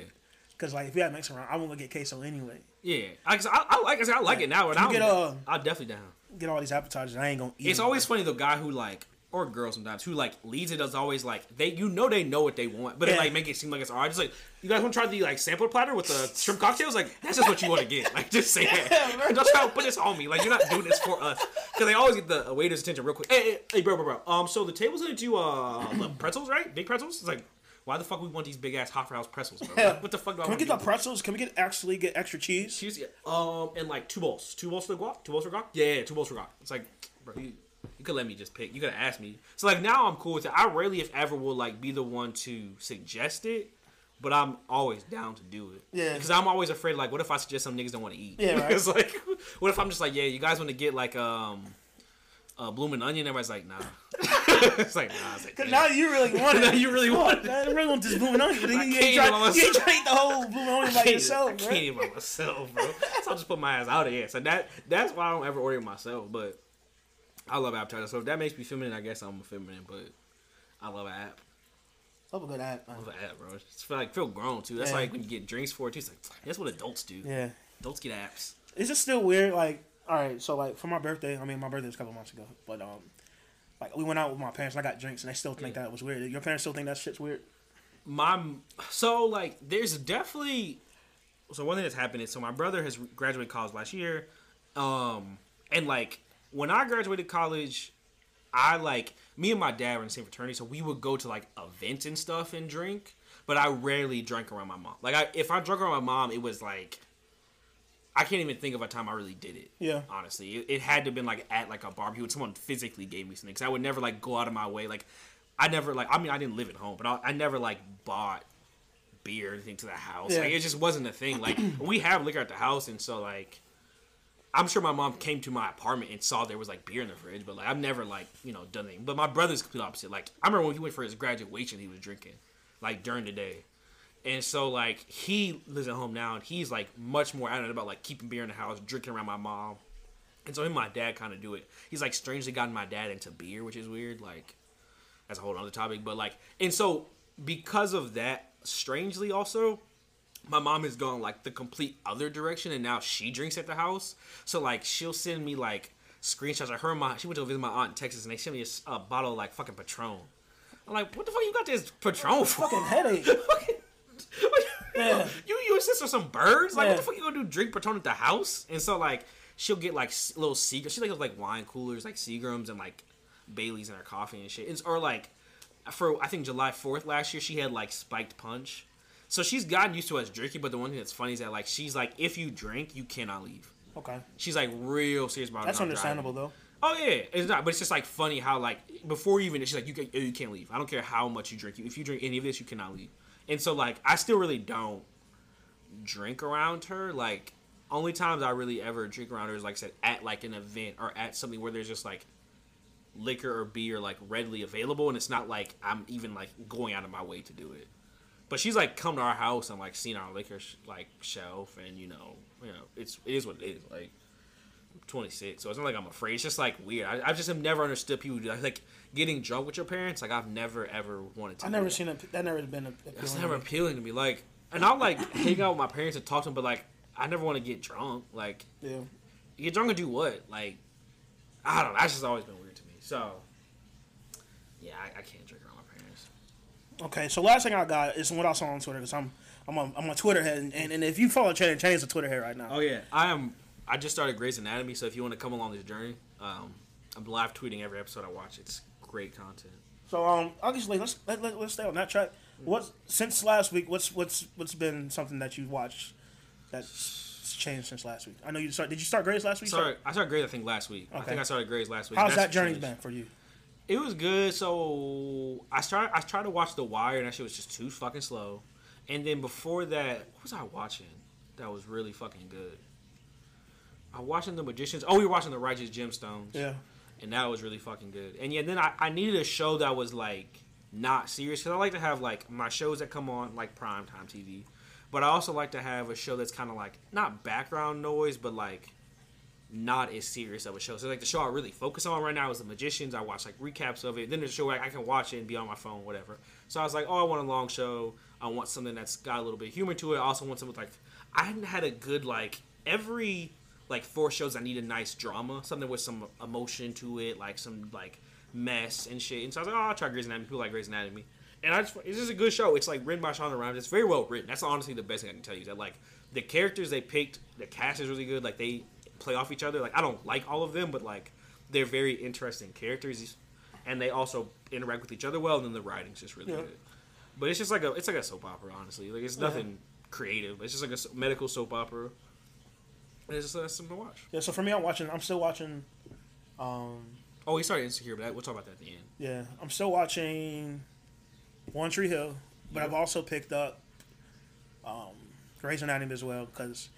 Because like if we had Mexican around, I'm gonna get queso anyway. yeah. I, I, I like, I said, I like it now, and I'm, get, uh, I'm definitely down. Get all these appetizers. I ain't gonna eat. It's them. always funny the guy who like, or girl sometimes who like leads it is always like they, you know, they know what they want, but it Yeah. like make it seem like it's alright. Just like, you guys want to try the like sampler platter with the [LAUGHS] shrimp cocktails? Like that's just what you want to get. Like just say [LAUGHS] Yeah, that. bro. Don't try to put this on me. Like you're not doing this for us because they always get the waiter's attention real quick. Hey, hey, hey, bro, bro, bro. Um, so the table's gonna do uh [CLEARS THROAT] pretzels, right? Big pretzels. It's like. Why the fuck we want these big ass Hofbräuhaus pretzels, bro? Yeah. What the fuck do I Can we get the pretzels? Can we get actually get extra cheese? Cheese, yeah. Um, and like two bowls, two bowls for the guac, two bowls for guac. Yeah, yeah, two bowls for guac. It's like, bro, you, you could let me just pick. You could asked me. So like now I'm cool with it. I rarely, if ever, will like be the one to suggest it, but I'm always down to do it. Yeah. Because I'm always afraid. Like, what if I suggest some niggas don't want to eat? Yeah, [LAUGHS] right. it's like, what if I'm just like, yeah, you guys want to get like um, a blooming onion? Everybody's like, nah. [LAUGHS] it's like, nah. It's like, Cause now you really want [LAUGHS] it. Now you really want it. I really want this blue onion. You, I ain't try, you ain't try eat the whole blue onion by yourself, I bro. can't even by myself, bro. so I'll just put my ass out of here. So that that's why I don't ever order myself. But I love appetizer. So if that makes me feminine, I guess I'm a feminine. But I love an app. Love a good app, man. Love an app, bro. It's feel like feel grown too. That's Yeah. like when you get drinks for it too. It's like that's what adults do. Yeah. Adults get apps. Is it still weird? Like, all right, so like for my birthday, I mean, my birthday was a couple months ago, but um, like we went out with my parents and I got drinks and they still think that was weird. Your parents still think that shit's weird? my so like there's definitely so one thing that's happened is so my brother has graduated college last year um and like when i graduated college i like me and my dad were in the same fraternity so we would go to like events and stuff and drink but i rarely drank around my mom like I, if i drank around my mom it was like i can't even think of a time i really did it Yeah. honestly it, it had to have been like at like a barbecue when someone physically gave me something because i would never like go out of my way like i never like i mean i didn't live at home but i, I never like bought beer or anything to the house Yeah. like it just wasn't a thing like we have liquor at the house and so like i'm sure my mom came to my apartment and saw there was like beer in the fridge but like i've never like you know done anything but my brother's the complete opposite like i remember when he went for his graduation he was drinking like during the day and so like he lives at home now and he's like much more adamant about like keeping beer in the house, drinking around my mom. And so him and my dad kind of do it. He's like strangely gotten my dad into beer, which is weird. Like that's a whole other topic. But like and so because of that, strangely also, my mom has gone like the complete other direction and now she drinks at the house. So like she'll send me like screenshots of her mom. she went to visit my aunt in Texas and they sent me a bottle of like fucking Patron. I'm like, what the fuck you got this Patron for? Fucking headache. [LAUGHS] Yeah. [LAUGHS] You you assist with some birds? Like Yeah. what the fuck you gonna do? Drink Patron at the house? And so like she'll get like little Seagrams. She like those, like wine coolers, like Seagrams and like Bailey's in her coffee and shit. It's, or like for I think July Fourth last year she had like spiked punch. So she's gotten used to us drinking, but the one thing that's funny is that like she's like if you drink you cannot leave. Okay. She's like real serious about it. That's understandable driving. though. Oh yeah, it's not, but it's just like funny how like before you even she's like you can, you can't leave. I don't care how much you drink. If you drink any of this, you cannot leave. And so like I still really don't drink around her. Like only times I really ever drink around her is like I said at like an event or at something where there's just like liquor or beer like readily available, and it's not like I'm even like going out of my way to do it. But she's like come to our house and like seen our liquor sh- like shelf, and you know, you know, it's it is what it is. Like 26, so it's not like I'm afraid. It's just like weird. I, I just have never understood people do that. like getting drunk with your parents. Like I've never ever wanted to. I do never that. seen it. That never been a. It's never appealing to me. Like, and I'll like hang out with my parents and talk to them, but like I never want to get drunk. Like, Yeah. get drunk and do what? Like, I don't know. That's just always been weird to me. So, yeah, I, I can't drink around my parents. Okay, so last thing I got is what I saw on Twitter because I'm I'm a, I'm a Twitter head, and, and if you follow Channing, Channing's a Twitter head right now. Oh yeah, I am. I just started Grey's Anatomy, so if you want to come along this journey, um, I'm live tweeting every episode I watch. It's great content. So um, obviously let's let, let, let's stay on that track. What since last week? What's what's what's been something that you watched that's changed since last week? I know you start. Did you start Grey's last week? Sorry, I started Grey's I think last week. I think I started Grey's last week. How's That's that journey changed. been for you? It was good. So I started. I tried to watch The Wire, and that shit was just too fucking slow. And then before that, what was I watching? That was really fucking good. I was watching The Magicians. Oh, we were watching The Righteous Gemstones. Yeah. and that was really fucking good. And yeah, then I, I needed a show that was like not serious because I like to have like my shows that come on like prime time TV, but I also like to have a show that's kind of like not background noise, but like not as serious of a show. So like the show I really focus on right now is The Magicians. I watch like recaps of it. Then there's a show where I can watch it and be on my phone, whatever. So I was like, oh, I want a long show. I want something that's got a little bit of humor to it. I also want something with, like I hadn't had a good like every like four shows. I need a nice drama, something with some emotion to it, like some like mess and shit. And so I was like, oh, I'll try Grey's Anatomy. People like Grey's Anatomy. And I just, it's just a good show. It's like written by Shonda Rhimes. It's very well written. That's honestly the best thing I can tell you. Is that like the characters they picked, the cast is really good. Like they play off each other. Like I don't like all of them, but like they're very interesting characters, and they also interact with each other well. And then the writing's just really Yeah. good. But it's just like a, it's like a soap opera. Honestly, like it's Yeah. nothing creative. It's just like a medical soap opera. And it's just uh, something to watch. Yeah. So for me, I'm watching. I'm still watching. Um. Oh, he started Insecure, but we'll talk about that at the end. Yeah. I'm still watching. One Tree Hill, but Yeah. I've also picked up. Um, Grey's Anatomy as well because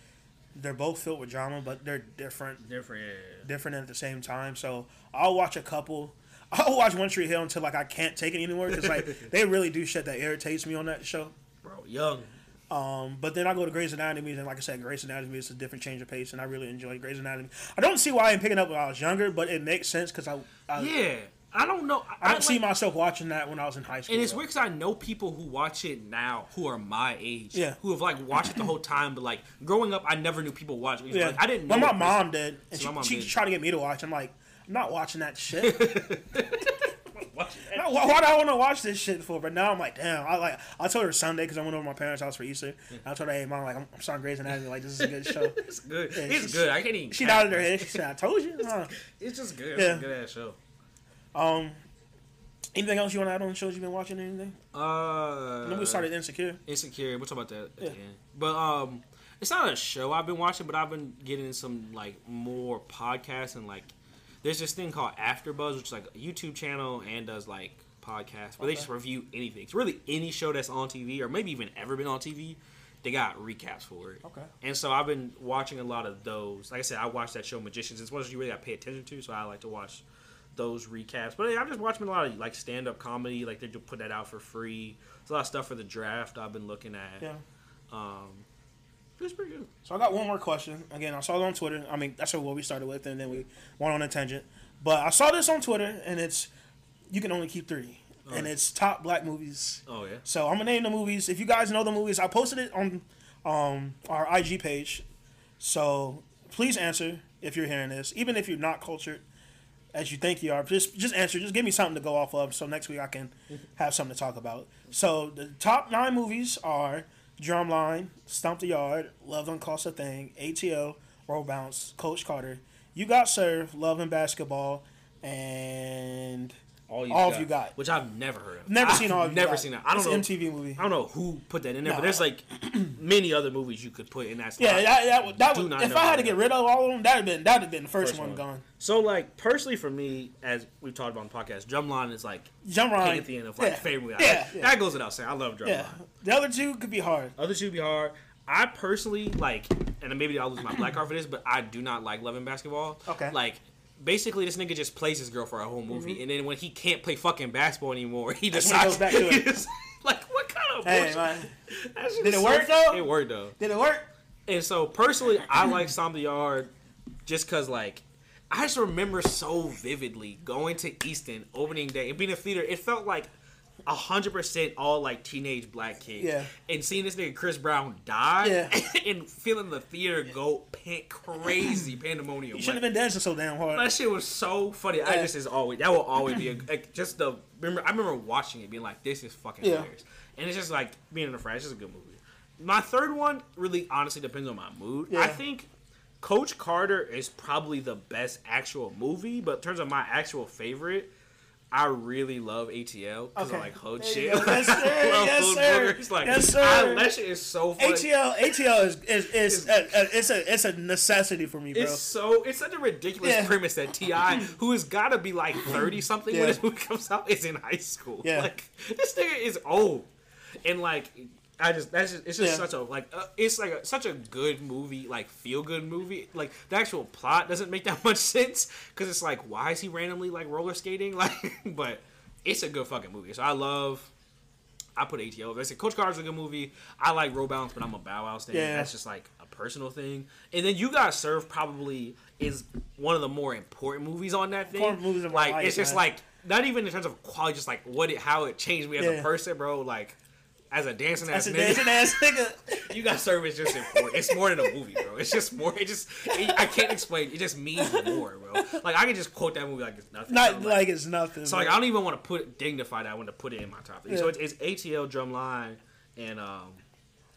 they're both filled with drama, but they're different. Different, yeah. different at the same time. So I'll watch a couple. [LAUGHS] I'll watch One Tree Hill until like I can't take it anymore because like [LAUGHS] they really do shit that irritates me on that show. bro. Young. Um, but then I go to Grey's Anatomy and like I said, Grey's Anatomy is a different change of pace, and I really enjoy Grey's Anatomy. I don't see why I'm picking up when I was younger, but it makes sense because I I, Yeah, I don't know. I don't see myself watching that when I was in high school. And it's though. weird because I know people who watch it now who are my age. Yeah. Who have like watched it the whole time, but like growing up, I never knew people watched it. Yeah, Like, I didn't know. But my mom did, and So she, she did. tried to get me to watch. I'm like, I'm not watching that shit. [LAUGHS] Watch. No, why, why do I want to watch this shit for? But now I'm like, damn. I like. I told her Sunday because I went over to my parents' house for Easter. And I told her, hey, mom, like I'm, I'm starting Grey's Anatomy. Like this is a good show. [LAUGHS] It's good. Yeah, it's she- good. I can't even. She nodded her head. She said, I told you. [LAUGHS] Huh. It's just good. Yeah. It's a good ass show. Um, anything else you want to add on the shows you've been watching? or Anything? Uh, then we started Insecure. Insecure. We'll talk about that at Yeah. the end. But um, it's not a show I've been watching, but I've been getting some like more podcasts and like there's this thing called AfterBuzz, which is like a YouTube channel and does like podcasts where they just review anything. It's really any show that's on TV or maybe even ever been on TV. They got recaps for it. Okay. And so I've been watching a lot of those. Like I said, I watched that show Magicians. It's one you really got to pay attention to, so I like to watch those recaps. But yeah, I'm just watching a lot of like stand up comedy. Like they just put that out for free. It's a lot of stuff for the draft I've been looking at. Yeah. Um, it's pretty good. So I got one more question. Again, I saw it on Twitter. I mean, that's what we started with, and then we went on a tangent. But I saw this on Twitter, and it's you can only keep three, and Alright. it's top black movies. Oh yeah. So I'm gonna name the movies. If you guys know the movies, I posted it on um, our IG page. So please answer if you're hearing this, even if you're not cultured as you think you are. Just just answer. Just give me something to go off of, so next week I can have something to talk about. So the top nine movies are Drumline, Stomp the Yard, Love Don't Cost a Thing, ATL, Roll Bounce, Coach Carter. You got served, Love and Basketball, and All, All of You Got. which I've never heard of. never I've seen all. Of You Never Got. seen that. I don't It's know. an MTV movie. I don't know who put that in there, but there's like [CLEARS THROAT] many other movies you could put in that. Yeah, that, that, would- that would, if I had to get rid of all of them, that'd have been that'd have been the first, First one, one. gone. So like personally for me, as we've talked about on the podcast, Drumline is like Jump Line, pantheon of like yeah, favorite yeah, That- yeah. That goes without saying. I love Drumline. yeah. The other two could be hard. Other two be hard. I personally like, and maybe I'll lose my black card for this, but I do not like Love and Basketball. Okay. Like, basically, this nigga just plays his girl for a whole mm-hmm. movie, and then when he can't play fucking basketball anymore, [LAUGHS] he That's when he decides goes back to [LAUGHS] it. like, what kind of Hey man, [LAUGHS] Did it so- work, though? It worked though. did it work? And so personally, I like the Yard. just because like I just remember so vividly going to Easton opening day and being a theater. It felt like hundred percent all like teenage black kids. Yeah. And seeing this nigga Chris Brown die Yeah. [LAUGHS] and feeling the theater go pan- crazy [CLEARS THROAT] pandemonium. You shouldn't Like, have been dancing so damn hard. that shit was so funny. I just is always that will always be a like just the remember. I remember watching it, being like, "This is fucking Yeah. hilarious," and it's just like being in a frat. It's just a good movie. My third one really honestly depends on my mood. I think Coach Carter is probably the best actual movie, but in terms of my actual favorite. I really love ATL because Okay. I like hood There shit. go. Yes, sir. [LAUGHS] I love Yes, food sir. boogers. Like, Yes, sir. I, that shit is so funny. ATL ATL is is, is a, a, it's a it's a necessity for me, bro. It's so it's such a ridiculous Yeah. premise that T.I., [LAUGHS] who has got to be like thirty something Yeah. when this movie comes out, is in high school. Yeah. Like this nigga is old, and like I just that's just it's just Yeah. such a like uh, it's like a, such a good movie, like feel good movie. Like the actual plot doesn't make that [LAUGHS] much sense because it's like why is he randomly like roller skating? [LAUGHS] Like, but it's a good fucking movie. So I love. I put ATL. I said Coach Carter's a good movie. I like Roll Bounce, but I'm a Bow Wow stan. Yeah. That's just like a personal thing. And then You Got Served probably is one of the more important movies on that thing. Important movies like life, it's just man. like not even in terms of quality, just like what it how it changed me as Yeah. a person, bro. Like as a dancing ass That's a nigga. dancing ass [LAUGHS] nigga. You got service just important. It's more than a movie, bro. It's just more. It just it, I can't explain. It just means more, bro. Like I can just quote that movie like it's nothing. Not So, like it's nothing. so like. I don't even want to put dignify that. I want to put it in my top three. So it's, it's ATL Drumline and um,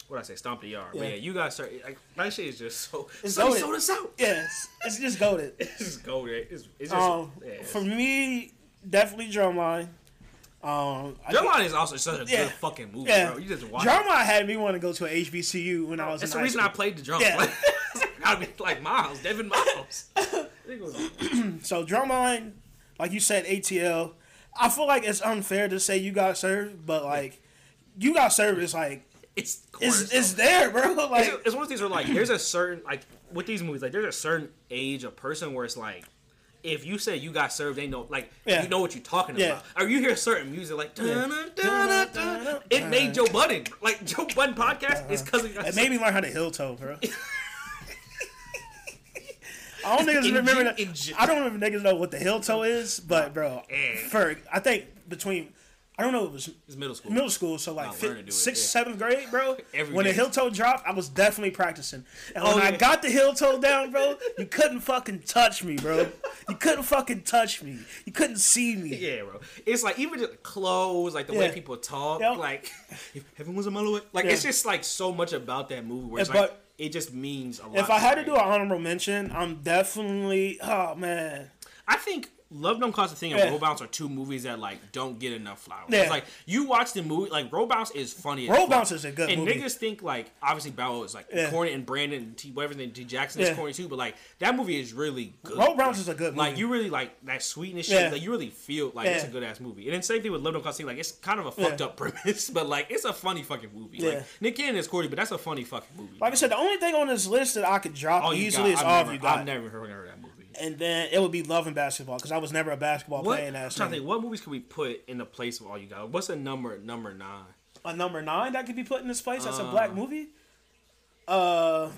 what I say? Stomp the Yard. But Yeah. yeah, you guys start. Like, that shit is just so. It's so sold us out. yes, it's just goaded. [LAUGHS] It's just goated. It's, it's just. Um, yeah, it's- for me, definitely Drumline. Um, Drumline is also such a Yeah. good fucking movie, Yeah, bro. You just watch. Drumline had me want to go to a HBCU when I was. That's in the high reason school. I played the drums. Yeah. [LAUGHS] Like, like Miles, Devin [LAUGHS] Miles. [CLEARS THROAT] [CLEARS THROAT] So Drumline, like you said, ATL. I feel like it's unfair to say you got served, but like you got served is like it's it's it's there, bro. [LAUGHS] Like it's, it's one of these where like there's a certain like with these movies like there's a certain age of person where it's like if you say you got served, they know like Yeah. you know what you're talking Yeah. about. Or you hear certain music like it made Joe Budden like Joe Budden podcast is because it made me learn how to heel toe, bro. [LAUGHS] I don't niggas remember that. I don't know niggas know what the heel toe is, but bro, Eh. for I think between I don't know it was it's middle school. middle school, so like fifth, learn to do it, sixth, yeah. seventh grade, bro. [LAUGHS] When the day. heel toe dropped, I was definitely practicing. And oh, when Oh, I got the heel toe down, bro, you couldn't fucking touch me, bro. You couldn't fucking touch me. You couldn't see me. Yeah, bro. It's like even the clothes, like the way people talk, Yep. like [LAUGHS] if heaven was a away. Like Yeah. it's just like so much about that movie where it's If like it just means a lot. If I had to do an honorable mention, I'm definitely oh man. I think Love Don't Cost a Thing and Yeah. Roll Bounce are two movies that like don't get enough flowers. Yeah. It's like you watch the movie, like Roll Bounce is funny. as Roll. Bounce is a good movie. and movie. niggas think like obviously Bow is like Yeah. corny and Brandon and T whatever T Jackson is corny too, but like that movie is really good. Roll Bounce Like- is a good movie. Like you really like that sweetness shit. Like you really feel like it's a good ass movie. And then same thing with Love Don't Cost a Thing. Like it's kind of a fucked up [LAUGHS] premise, but like it's a funny fucking movie. Yeah. Like Nick Cannon is corny, but that's a funny fucking movie. Like I said, the only thing on this list that I could drop You easily is I've all never, you got, I've never heard, heard that. And then it would be Love and Basketball because I was never a basketball What? playing I'm trying to think. What movies could we put in the place of all you got? What's a number number nine? A number nine that could be put in this place. That's a Uh. black movie. Uh, I'm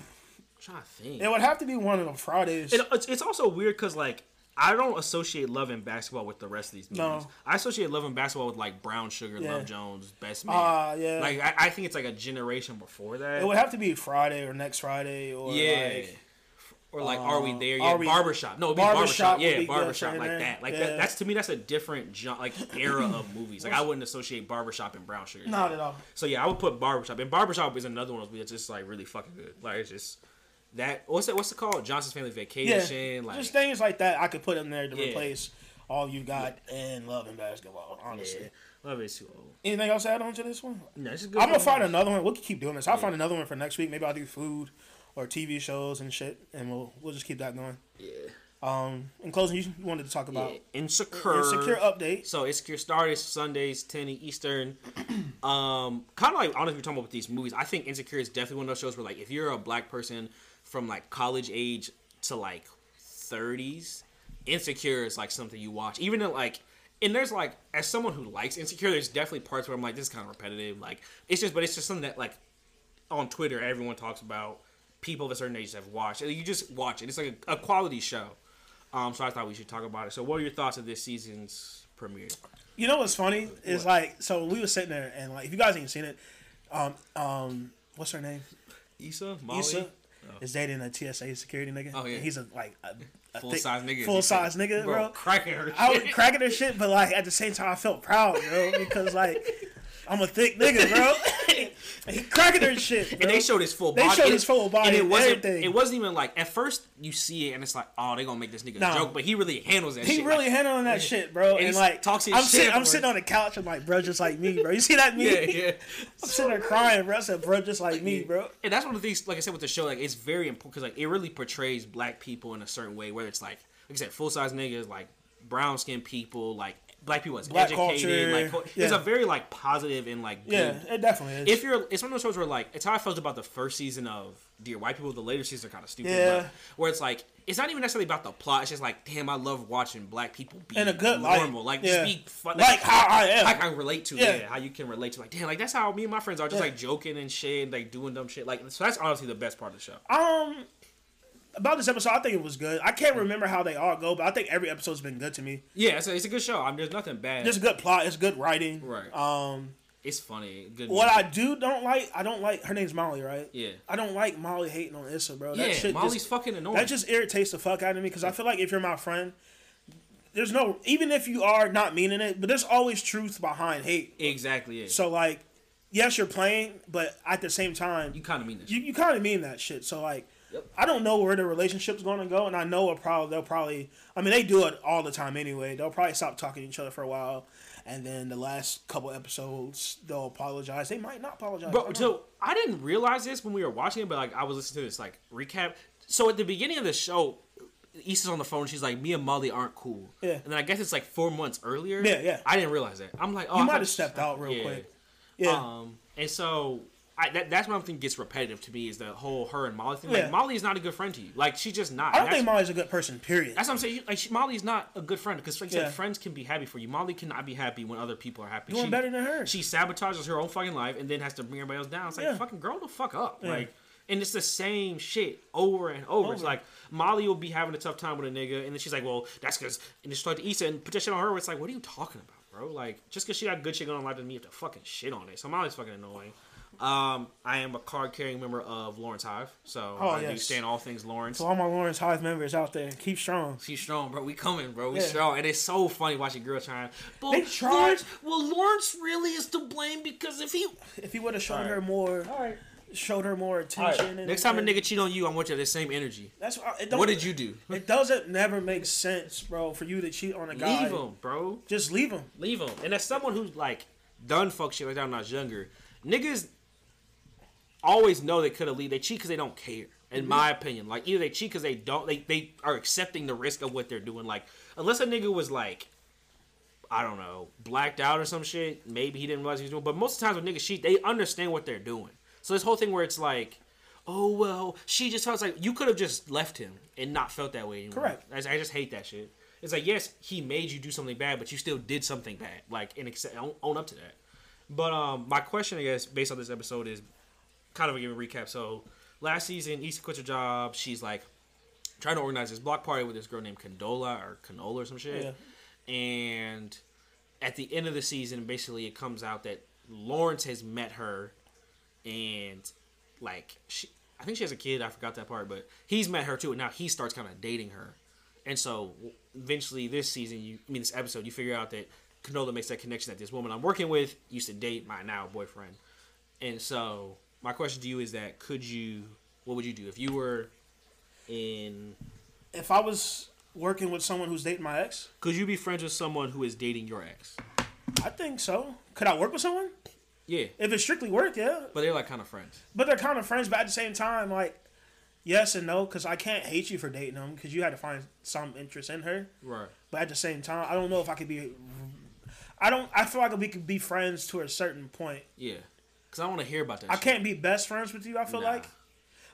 trying to think. it would have to be one of them Fridays. It- it's, it's also weird because like I don't associate Love and Basketball with the rest of these movies. No. I associate Love and Basketball with like Brown Sugar, Yeah. Love Jones, Best Man. Ah, yeah. Like I, I think it's like a generation before that. it would have to be Friday or next Friday or yeah. like or like, are we uh, there yet? We- Barbershop. No, it'd be Barbershop barbershop. Yeah, be barbershop like that. Like Yeah. that. That's to me. That's a different like era of [LAUGHS] movies. Like I wouldn't associate barbershop and Brown Sugar. not at all. So yeah, I would put Barbershop. And Barbershop is another one that's just like really fucking good. Like it's just that what's it what's it called? Johnson's Family Yeah, Vacation. like just things like that I could put in there to Yeah. replace all you got and Love and Basketball. Honestly. yeah. Love is too old. Anything else to add on to this one? No, it's just good I'm gonna find another one. We'll keep doing this. I'll find another one for next week. Maybe I'll do food or TV shows and shit, and we'll we'll just keep that going. Yeah. Um, in closing, you wanted to talk about Yeah. Insecure. Insecure update. So Insecure started Sundays, 10 Eastern. [CLEARS THROAT] Um, kind of like I don't know if you're talking about these movies. I think Insecure is definitely one of those shows where like if you're a black person from like college age to like 30s, Insecure is like something you watch. Even in like, and there's like as someone who likes Insecure, there's definitely parts where I'm like, this is kind of repetitive. Like it's just, but it's just something that like on Twitter everyone talks about. People of a certain age have watched. You just watch it. It's like a, a quality show. Um, so I thought we should talk about it. So, what are your thoughts of this season's premiere? You know what's funny is like so we were sitting there and like if you guys ain't seen it, um um what's her name? Issa, Molly, Issa is dating a TSA security nigga. Oh, yeah. And he's a like a, a [LAUGHS] full thick- size nigga. full size nigga, bro. cracking her. I was cracking her shit, but like at the same time I felt proud, bro, because like I'm a thick nigga, bro. [LAUGHS] and he cracking her shit, bro. And they showed his full They body. showed his full body and it wasn't. everything. It wasn't even like at first you see it and it's like, oh, they gonna make this nigga Nah. joke, but he really handles that. He shit. really handling that shit, bro. And, he's like talks his I'm shit sitting, I'm sitting on the couch and like, bro, just like me, bro. You see that me? yeah, [LAUGHS] yeah. I'm sitting there crying, bro. I said, bro, just like me, bro. And that's one of the things, like I said, with the show, like it's very important because like it really portrays black people in a certain way, whether it's like, like I said, full size niggas, like brown skinned people, like black people as Black educated, culture, like co- it's a very like positive and like good. Yeah, it definitely is. If you're, it's one of those shows where like it's how I felt about the first season of Dear White People. The later seasons are kind of stupid, Yeah. but where it's like it's not even necessarily about the plot. It's just like, damn, I love watching black people be In a good normal, like Yeah. just be fun, like how I am. Like I relate to Yeah. yeah. how you can relate to like damn like that's how me and my friends are just Yeah. like joking and shit and like doing dumb shit like so that's honestly the best part of the show. Um, about this episode, I think it was good. I can't remember how they all go, but I think every episode's been good to me. Yeah, it's a, it's a good show. I mean, there's nothing bad. There's a good plot. It's good writing. Right. Um, it's funny. Good. what music. I do don't like, I don't like. Her name's Molly, right? Yeah. I don't like Molly hating on Issa, bro. That yeah, shit Molly's just, fucking annoying. that just irritates the fuck out of me because I feel like if you're my friend, there's no even if you are not meaning it, but there's always truth behind hate. exactly it. So like, yes, you're playing, but at the same time, you kind of mean this. you, you kind of mean that shit. So like, Yep. I don't know where the relationship's going to go, and I know a probably they'll probably. I mean, they do it all the time anyway. They'll probably stop talking to each other for a while, and then the last couple episodes they'll apologize. They might not apologize. I Bro, so I didn't realize this when we were watching it, but like I was listening to this like recap. So at the beginning of the show, Issa's on the phone. She's like, "Me and Molly aren't cool." Yeah. And then I guess it's like four months earlier. Yeah, yeah. I didn't realize that. I'm like, oh, you I might have stepped out real yeah. quick. Yeah, Um, and so I, that, that's what I think gets repetitive to me is the whole her and Molly thing. Yeah. Like Molly is not a good friend to you. Like she's just not. I don't think Molly's a good person. Period. that's what I'm saying. Like she, Molly's not a good friend because, like you Yeah. said, friends can be happy for you. Molly cannot be happy when other people are happy. Doing she, better than her. She sabotages her own fucking life and then has to bring everybody else down. It's like Yeah. fucking grow the fuck up. Like. And it's the same shit over and over. It's like Molly will be having a tough time with a nigga, and then she's like, "Well, that's because." And it's like to Issa and put that shit on her. It's like, what are you talking about, bro? Like, just because she got good shit going on in life doesn't mean you have to fucking shit on it. So Molly's fucking annoying. Um, I am a card carrying member of Lawrence Hive, so Oh, I do stand all things Lawrence. To all my Lawrence Hive members out there, keep strong. Keep strong, bro. We coming, bro. We Yeah. strong, and it's so funny watching girls trying. But They tried- Lawrence, well, Lawrence really is to blame because if he, If he would have shown Alright. her more, all right, showed her more attention. and- next time a nigga cheat on you, I want you to the same energy. that's what, it What did you do? It doesn't never make sense, bro, for you to cheat on a guy. Leave him, bro. Just leave him. Leave him. And as someone who's like done fuck shit like that when I was younger, niggas always know they could have leave. They cheat because they don't care. In my opinion, like either they cheat because they don't, they they are accepting the risk of what they're doing. Like unless a nigga was like, I don't know, blacked out or some shit, maybe he didn't realize he was doing. But most of the times when niggas cheat, they understand what they're doing. So this whole thing where it's like. Oh well, she just felt like you could have just left him and not felt that way anymore. Correct. I, I just hate that shit. It's like yes, he made you do something bad, but you still did something bad. Like and accept, own, own up to that. But um, my question, I guess, based on this episode, is kind of a give a recap. So last season, Issa quits her job. She's like trying to organize this block party with this girl named Condola or Canola or some shit. And at the end of the season, basically, it comes out that Lawrence has met her, and like she, I think she has a kid. I forgot that part, but he's met her too, and now he starts kind of dating her. And so eventually, this season, you I mean this episode, you figure out that Canola makes that connection that this woman I'm working with used to date my now boyfriend. And so my question to you is that could you, what would you do if you were in? If I was working with someone who's dating my ex, Could you be friends with someone who is dating your ex? I think so. Could I work with someone? Yeah, If it's strictly work, yeah. but they're like kind of friends. But they're kind of friends, but at the same time, like, yes and no, because I can't hate you for dating them because you had to find some interest in her. Right. But at the same time, I don't know if I could be. I don't. I feel like we could be friends to a certain point. Yeah. Because I want to hear about that. I shit. can't be best friends with you. I feel Nah. like.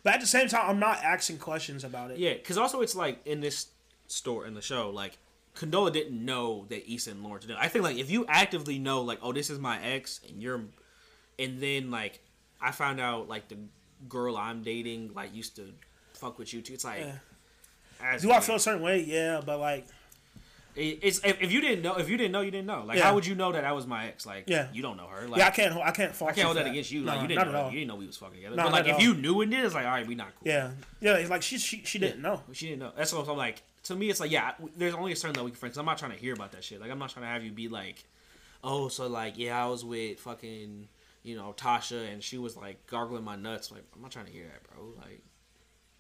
But at the same time, I'm not asking questions about it. Yeah, because also it's like in this store in the show, like Condola didn't know that Issa and Lawrence did. I think like if you actively know like, oh, this is my ex, and you're, and then like I found out like the girl I'm dating like used to fuck with you too. It's like, Yeah. Do I feel a certain way? Yeah, but like, It's if, if you didn't know, if you didn't know, you didn't know. Like, Yeah. how would you know that that was my ex? Like, Yeah. you don't know her. Like, yeah, I can't, I can't fault I can't hold for that against you. Like, you didn't not know. at all. You didn't know we was fucking together. No, but like, if you knew it, did it's like, all right, we not cool. Yeah, yeah, like she, she, she didn't know. She didn't know. That's what I'm like. To me, it's like, yeah, there's only a certain level we can friends. I'm not trying to hear about that shit. Like, I'm not trying to have you be like, oh, so like, yeah, I was with fucking, you know, Tasha, and she was like gargling my nuts. Like, I'm not trying to hear that, bro. Like,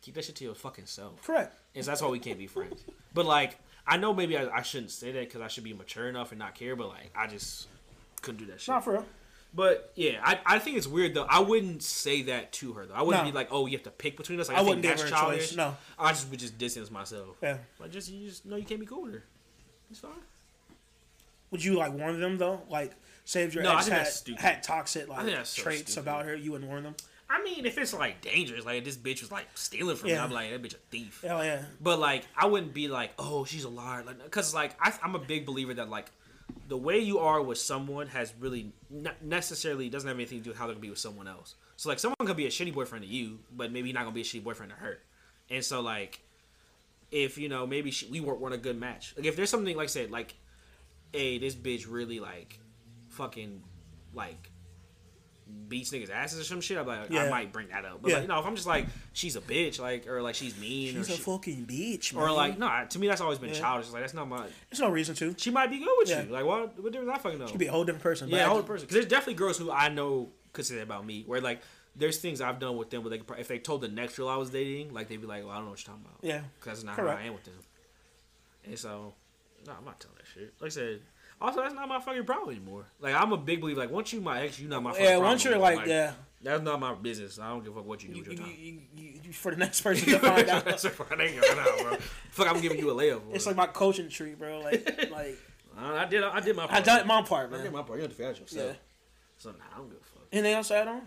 keep that shit to your fucking self. Correct. And so that's why we can't be friends. But like, I know maybe I, I shouldn't say that because I should be mature enough and not care. But like, I just couldn't do that shit. Not for real. But yeah, I, I think it's weird though. I wouldn't say that to her though. I wouldn't No. be like, oh, you have to pick between us. Like, I I, think wouldn't give that's childish. choice, no. I just would just distance myself. Yeah. Like just you just know you can't be cool with her. It's fine. Would you like warn them though? Like, save your No, ex think had, had toxic like think so traits about her, you wouldn't warn them. I mean, if it's like dangerous, like this bitch was like stealing from me, I'm like that bitch a thief. Hell yeah. But like, I wouldn't be like, oh, she's a liar, like, because like I, I'm a big believer that like the way you are with someone has really not necessarily doesn't have anything to do with how they're gonna be with someone else. So like, someone could be a shitty boyfriend to you, but maybe not gonna be a shitty boyfriend to her. And so like, if you know maybe she, we weren't, weren't a good match. Like if there's something like I said like, hey, this bitch really like, fucking, like. Beats niggas asses or some shit. I'm like, I might bring that up. But Yeah. like, you know, if I'm just like, she's a bitch, like, or like she's mean, She's or a she, fucking bitch, man. or like, no, to me that's always been Yeah. childish. Like that's not my. there's no reason to. She might be good with Yeah. you. Like, what? What difference I fucking know? You could be a whole different person. yeah, but whole person. Because there's definitely girls who I know could say that about me. Where like, there's things I've done with them, where they could, if they told the next girl I was dating, like they'd be like, well, I don't know what you're talking about. Yeah. Because that's not Correct. how I am with them. And so, no, I'm not telling that shit. Like I said. Also, that's not my fucking problem anymore. Like I'm a big believer. Like once you my ex, you not my fucking Yeah, once you're anymore. like, yeah, that's not my business. I don't give a fuck what you do you, with your you, time. you, you, [LAUGHS] [LAUGHS] for the next person to find out. That's a fine ain't right now, bro. Fuck, I'm giving you a layup. It's like my coaching tree, bro. Like, [LAUGHS] like I did. I did my. I Part. done my part, I did my part. You have to figure out yourself. Yeah. So nah, I don't give a fuck. Anything else to add on?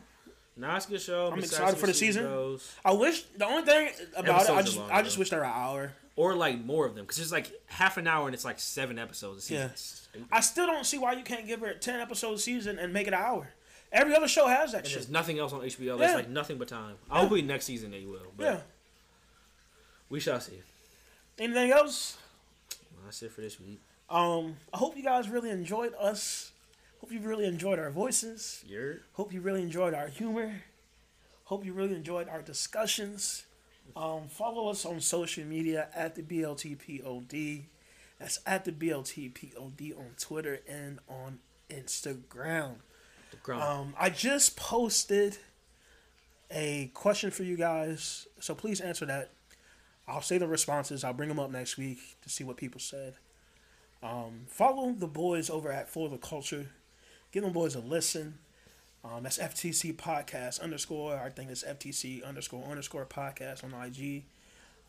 Nah, it's a good show. I'm excited excited for the see where it season. goes. I wish the only thing about it, I just I just wish they were an hour. Or like more of them, because it's like half an hour and it's like seven episodes a season. Yeah. I still don't see why you can't give her a ten episode season and make it an hour. Every other show has that And shit. there's nothing else on HBO. Yeah. Like nothing but time. Hopefully next season they will. But Yeah. we shall see. Anything else? Well, that's it for this week. Um, I hope you guys really enjoyed us. Hope you really enjoyed our voices. You're Hope you really enjoyed our humor. Hope you really enjoyed our discussions. Um, follow us on social media at the BLTPOD. That's at the BLTPOD on Twitter and on Instagram. Um, I just posted a question for you guys, so please answer that. I'll say the responses. I'll bring them up next week to see what people said. Um, follow the boys over at For the Culture. Give them boys a listen. Um, that's FTC Podcast underscore. I think it's FTC underscore underscore podcast on IG.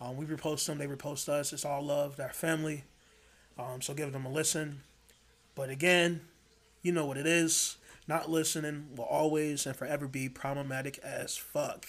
Um, we repost them. They repost us. It's all love. Our family. Um, so give them a listen. But again, you know what it is. Not listening will always and forever be problematic as fuck.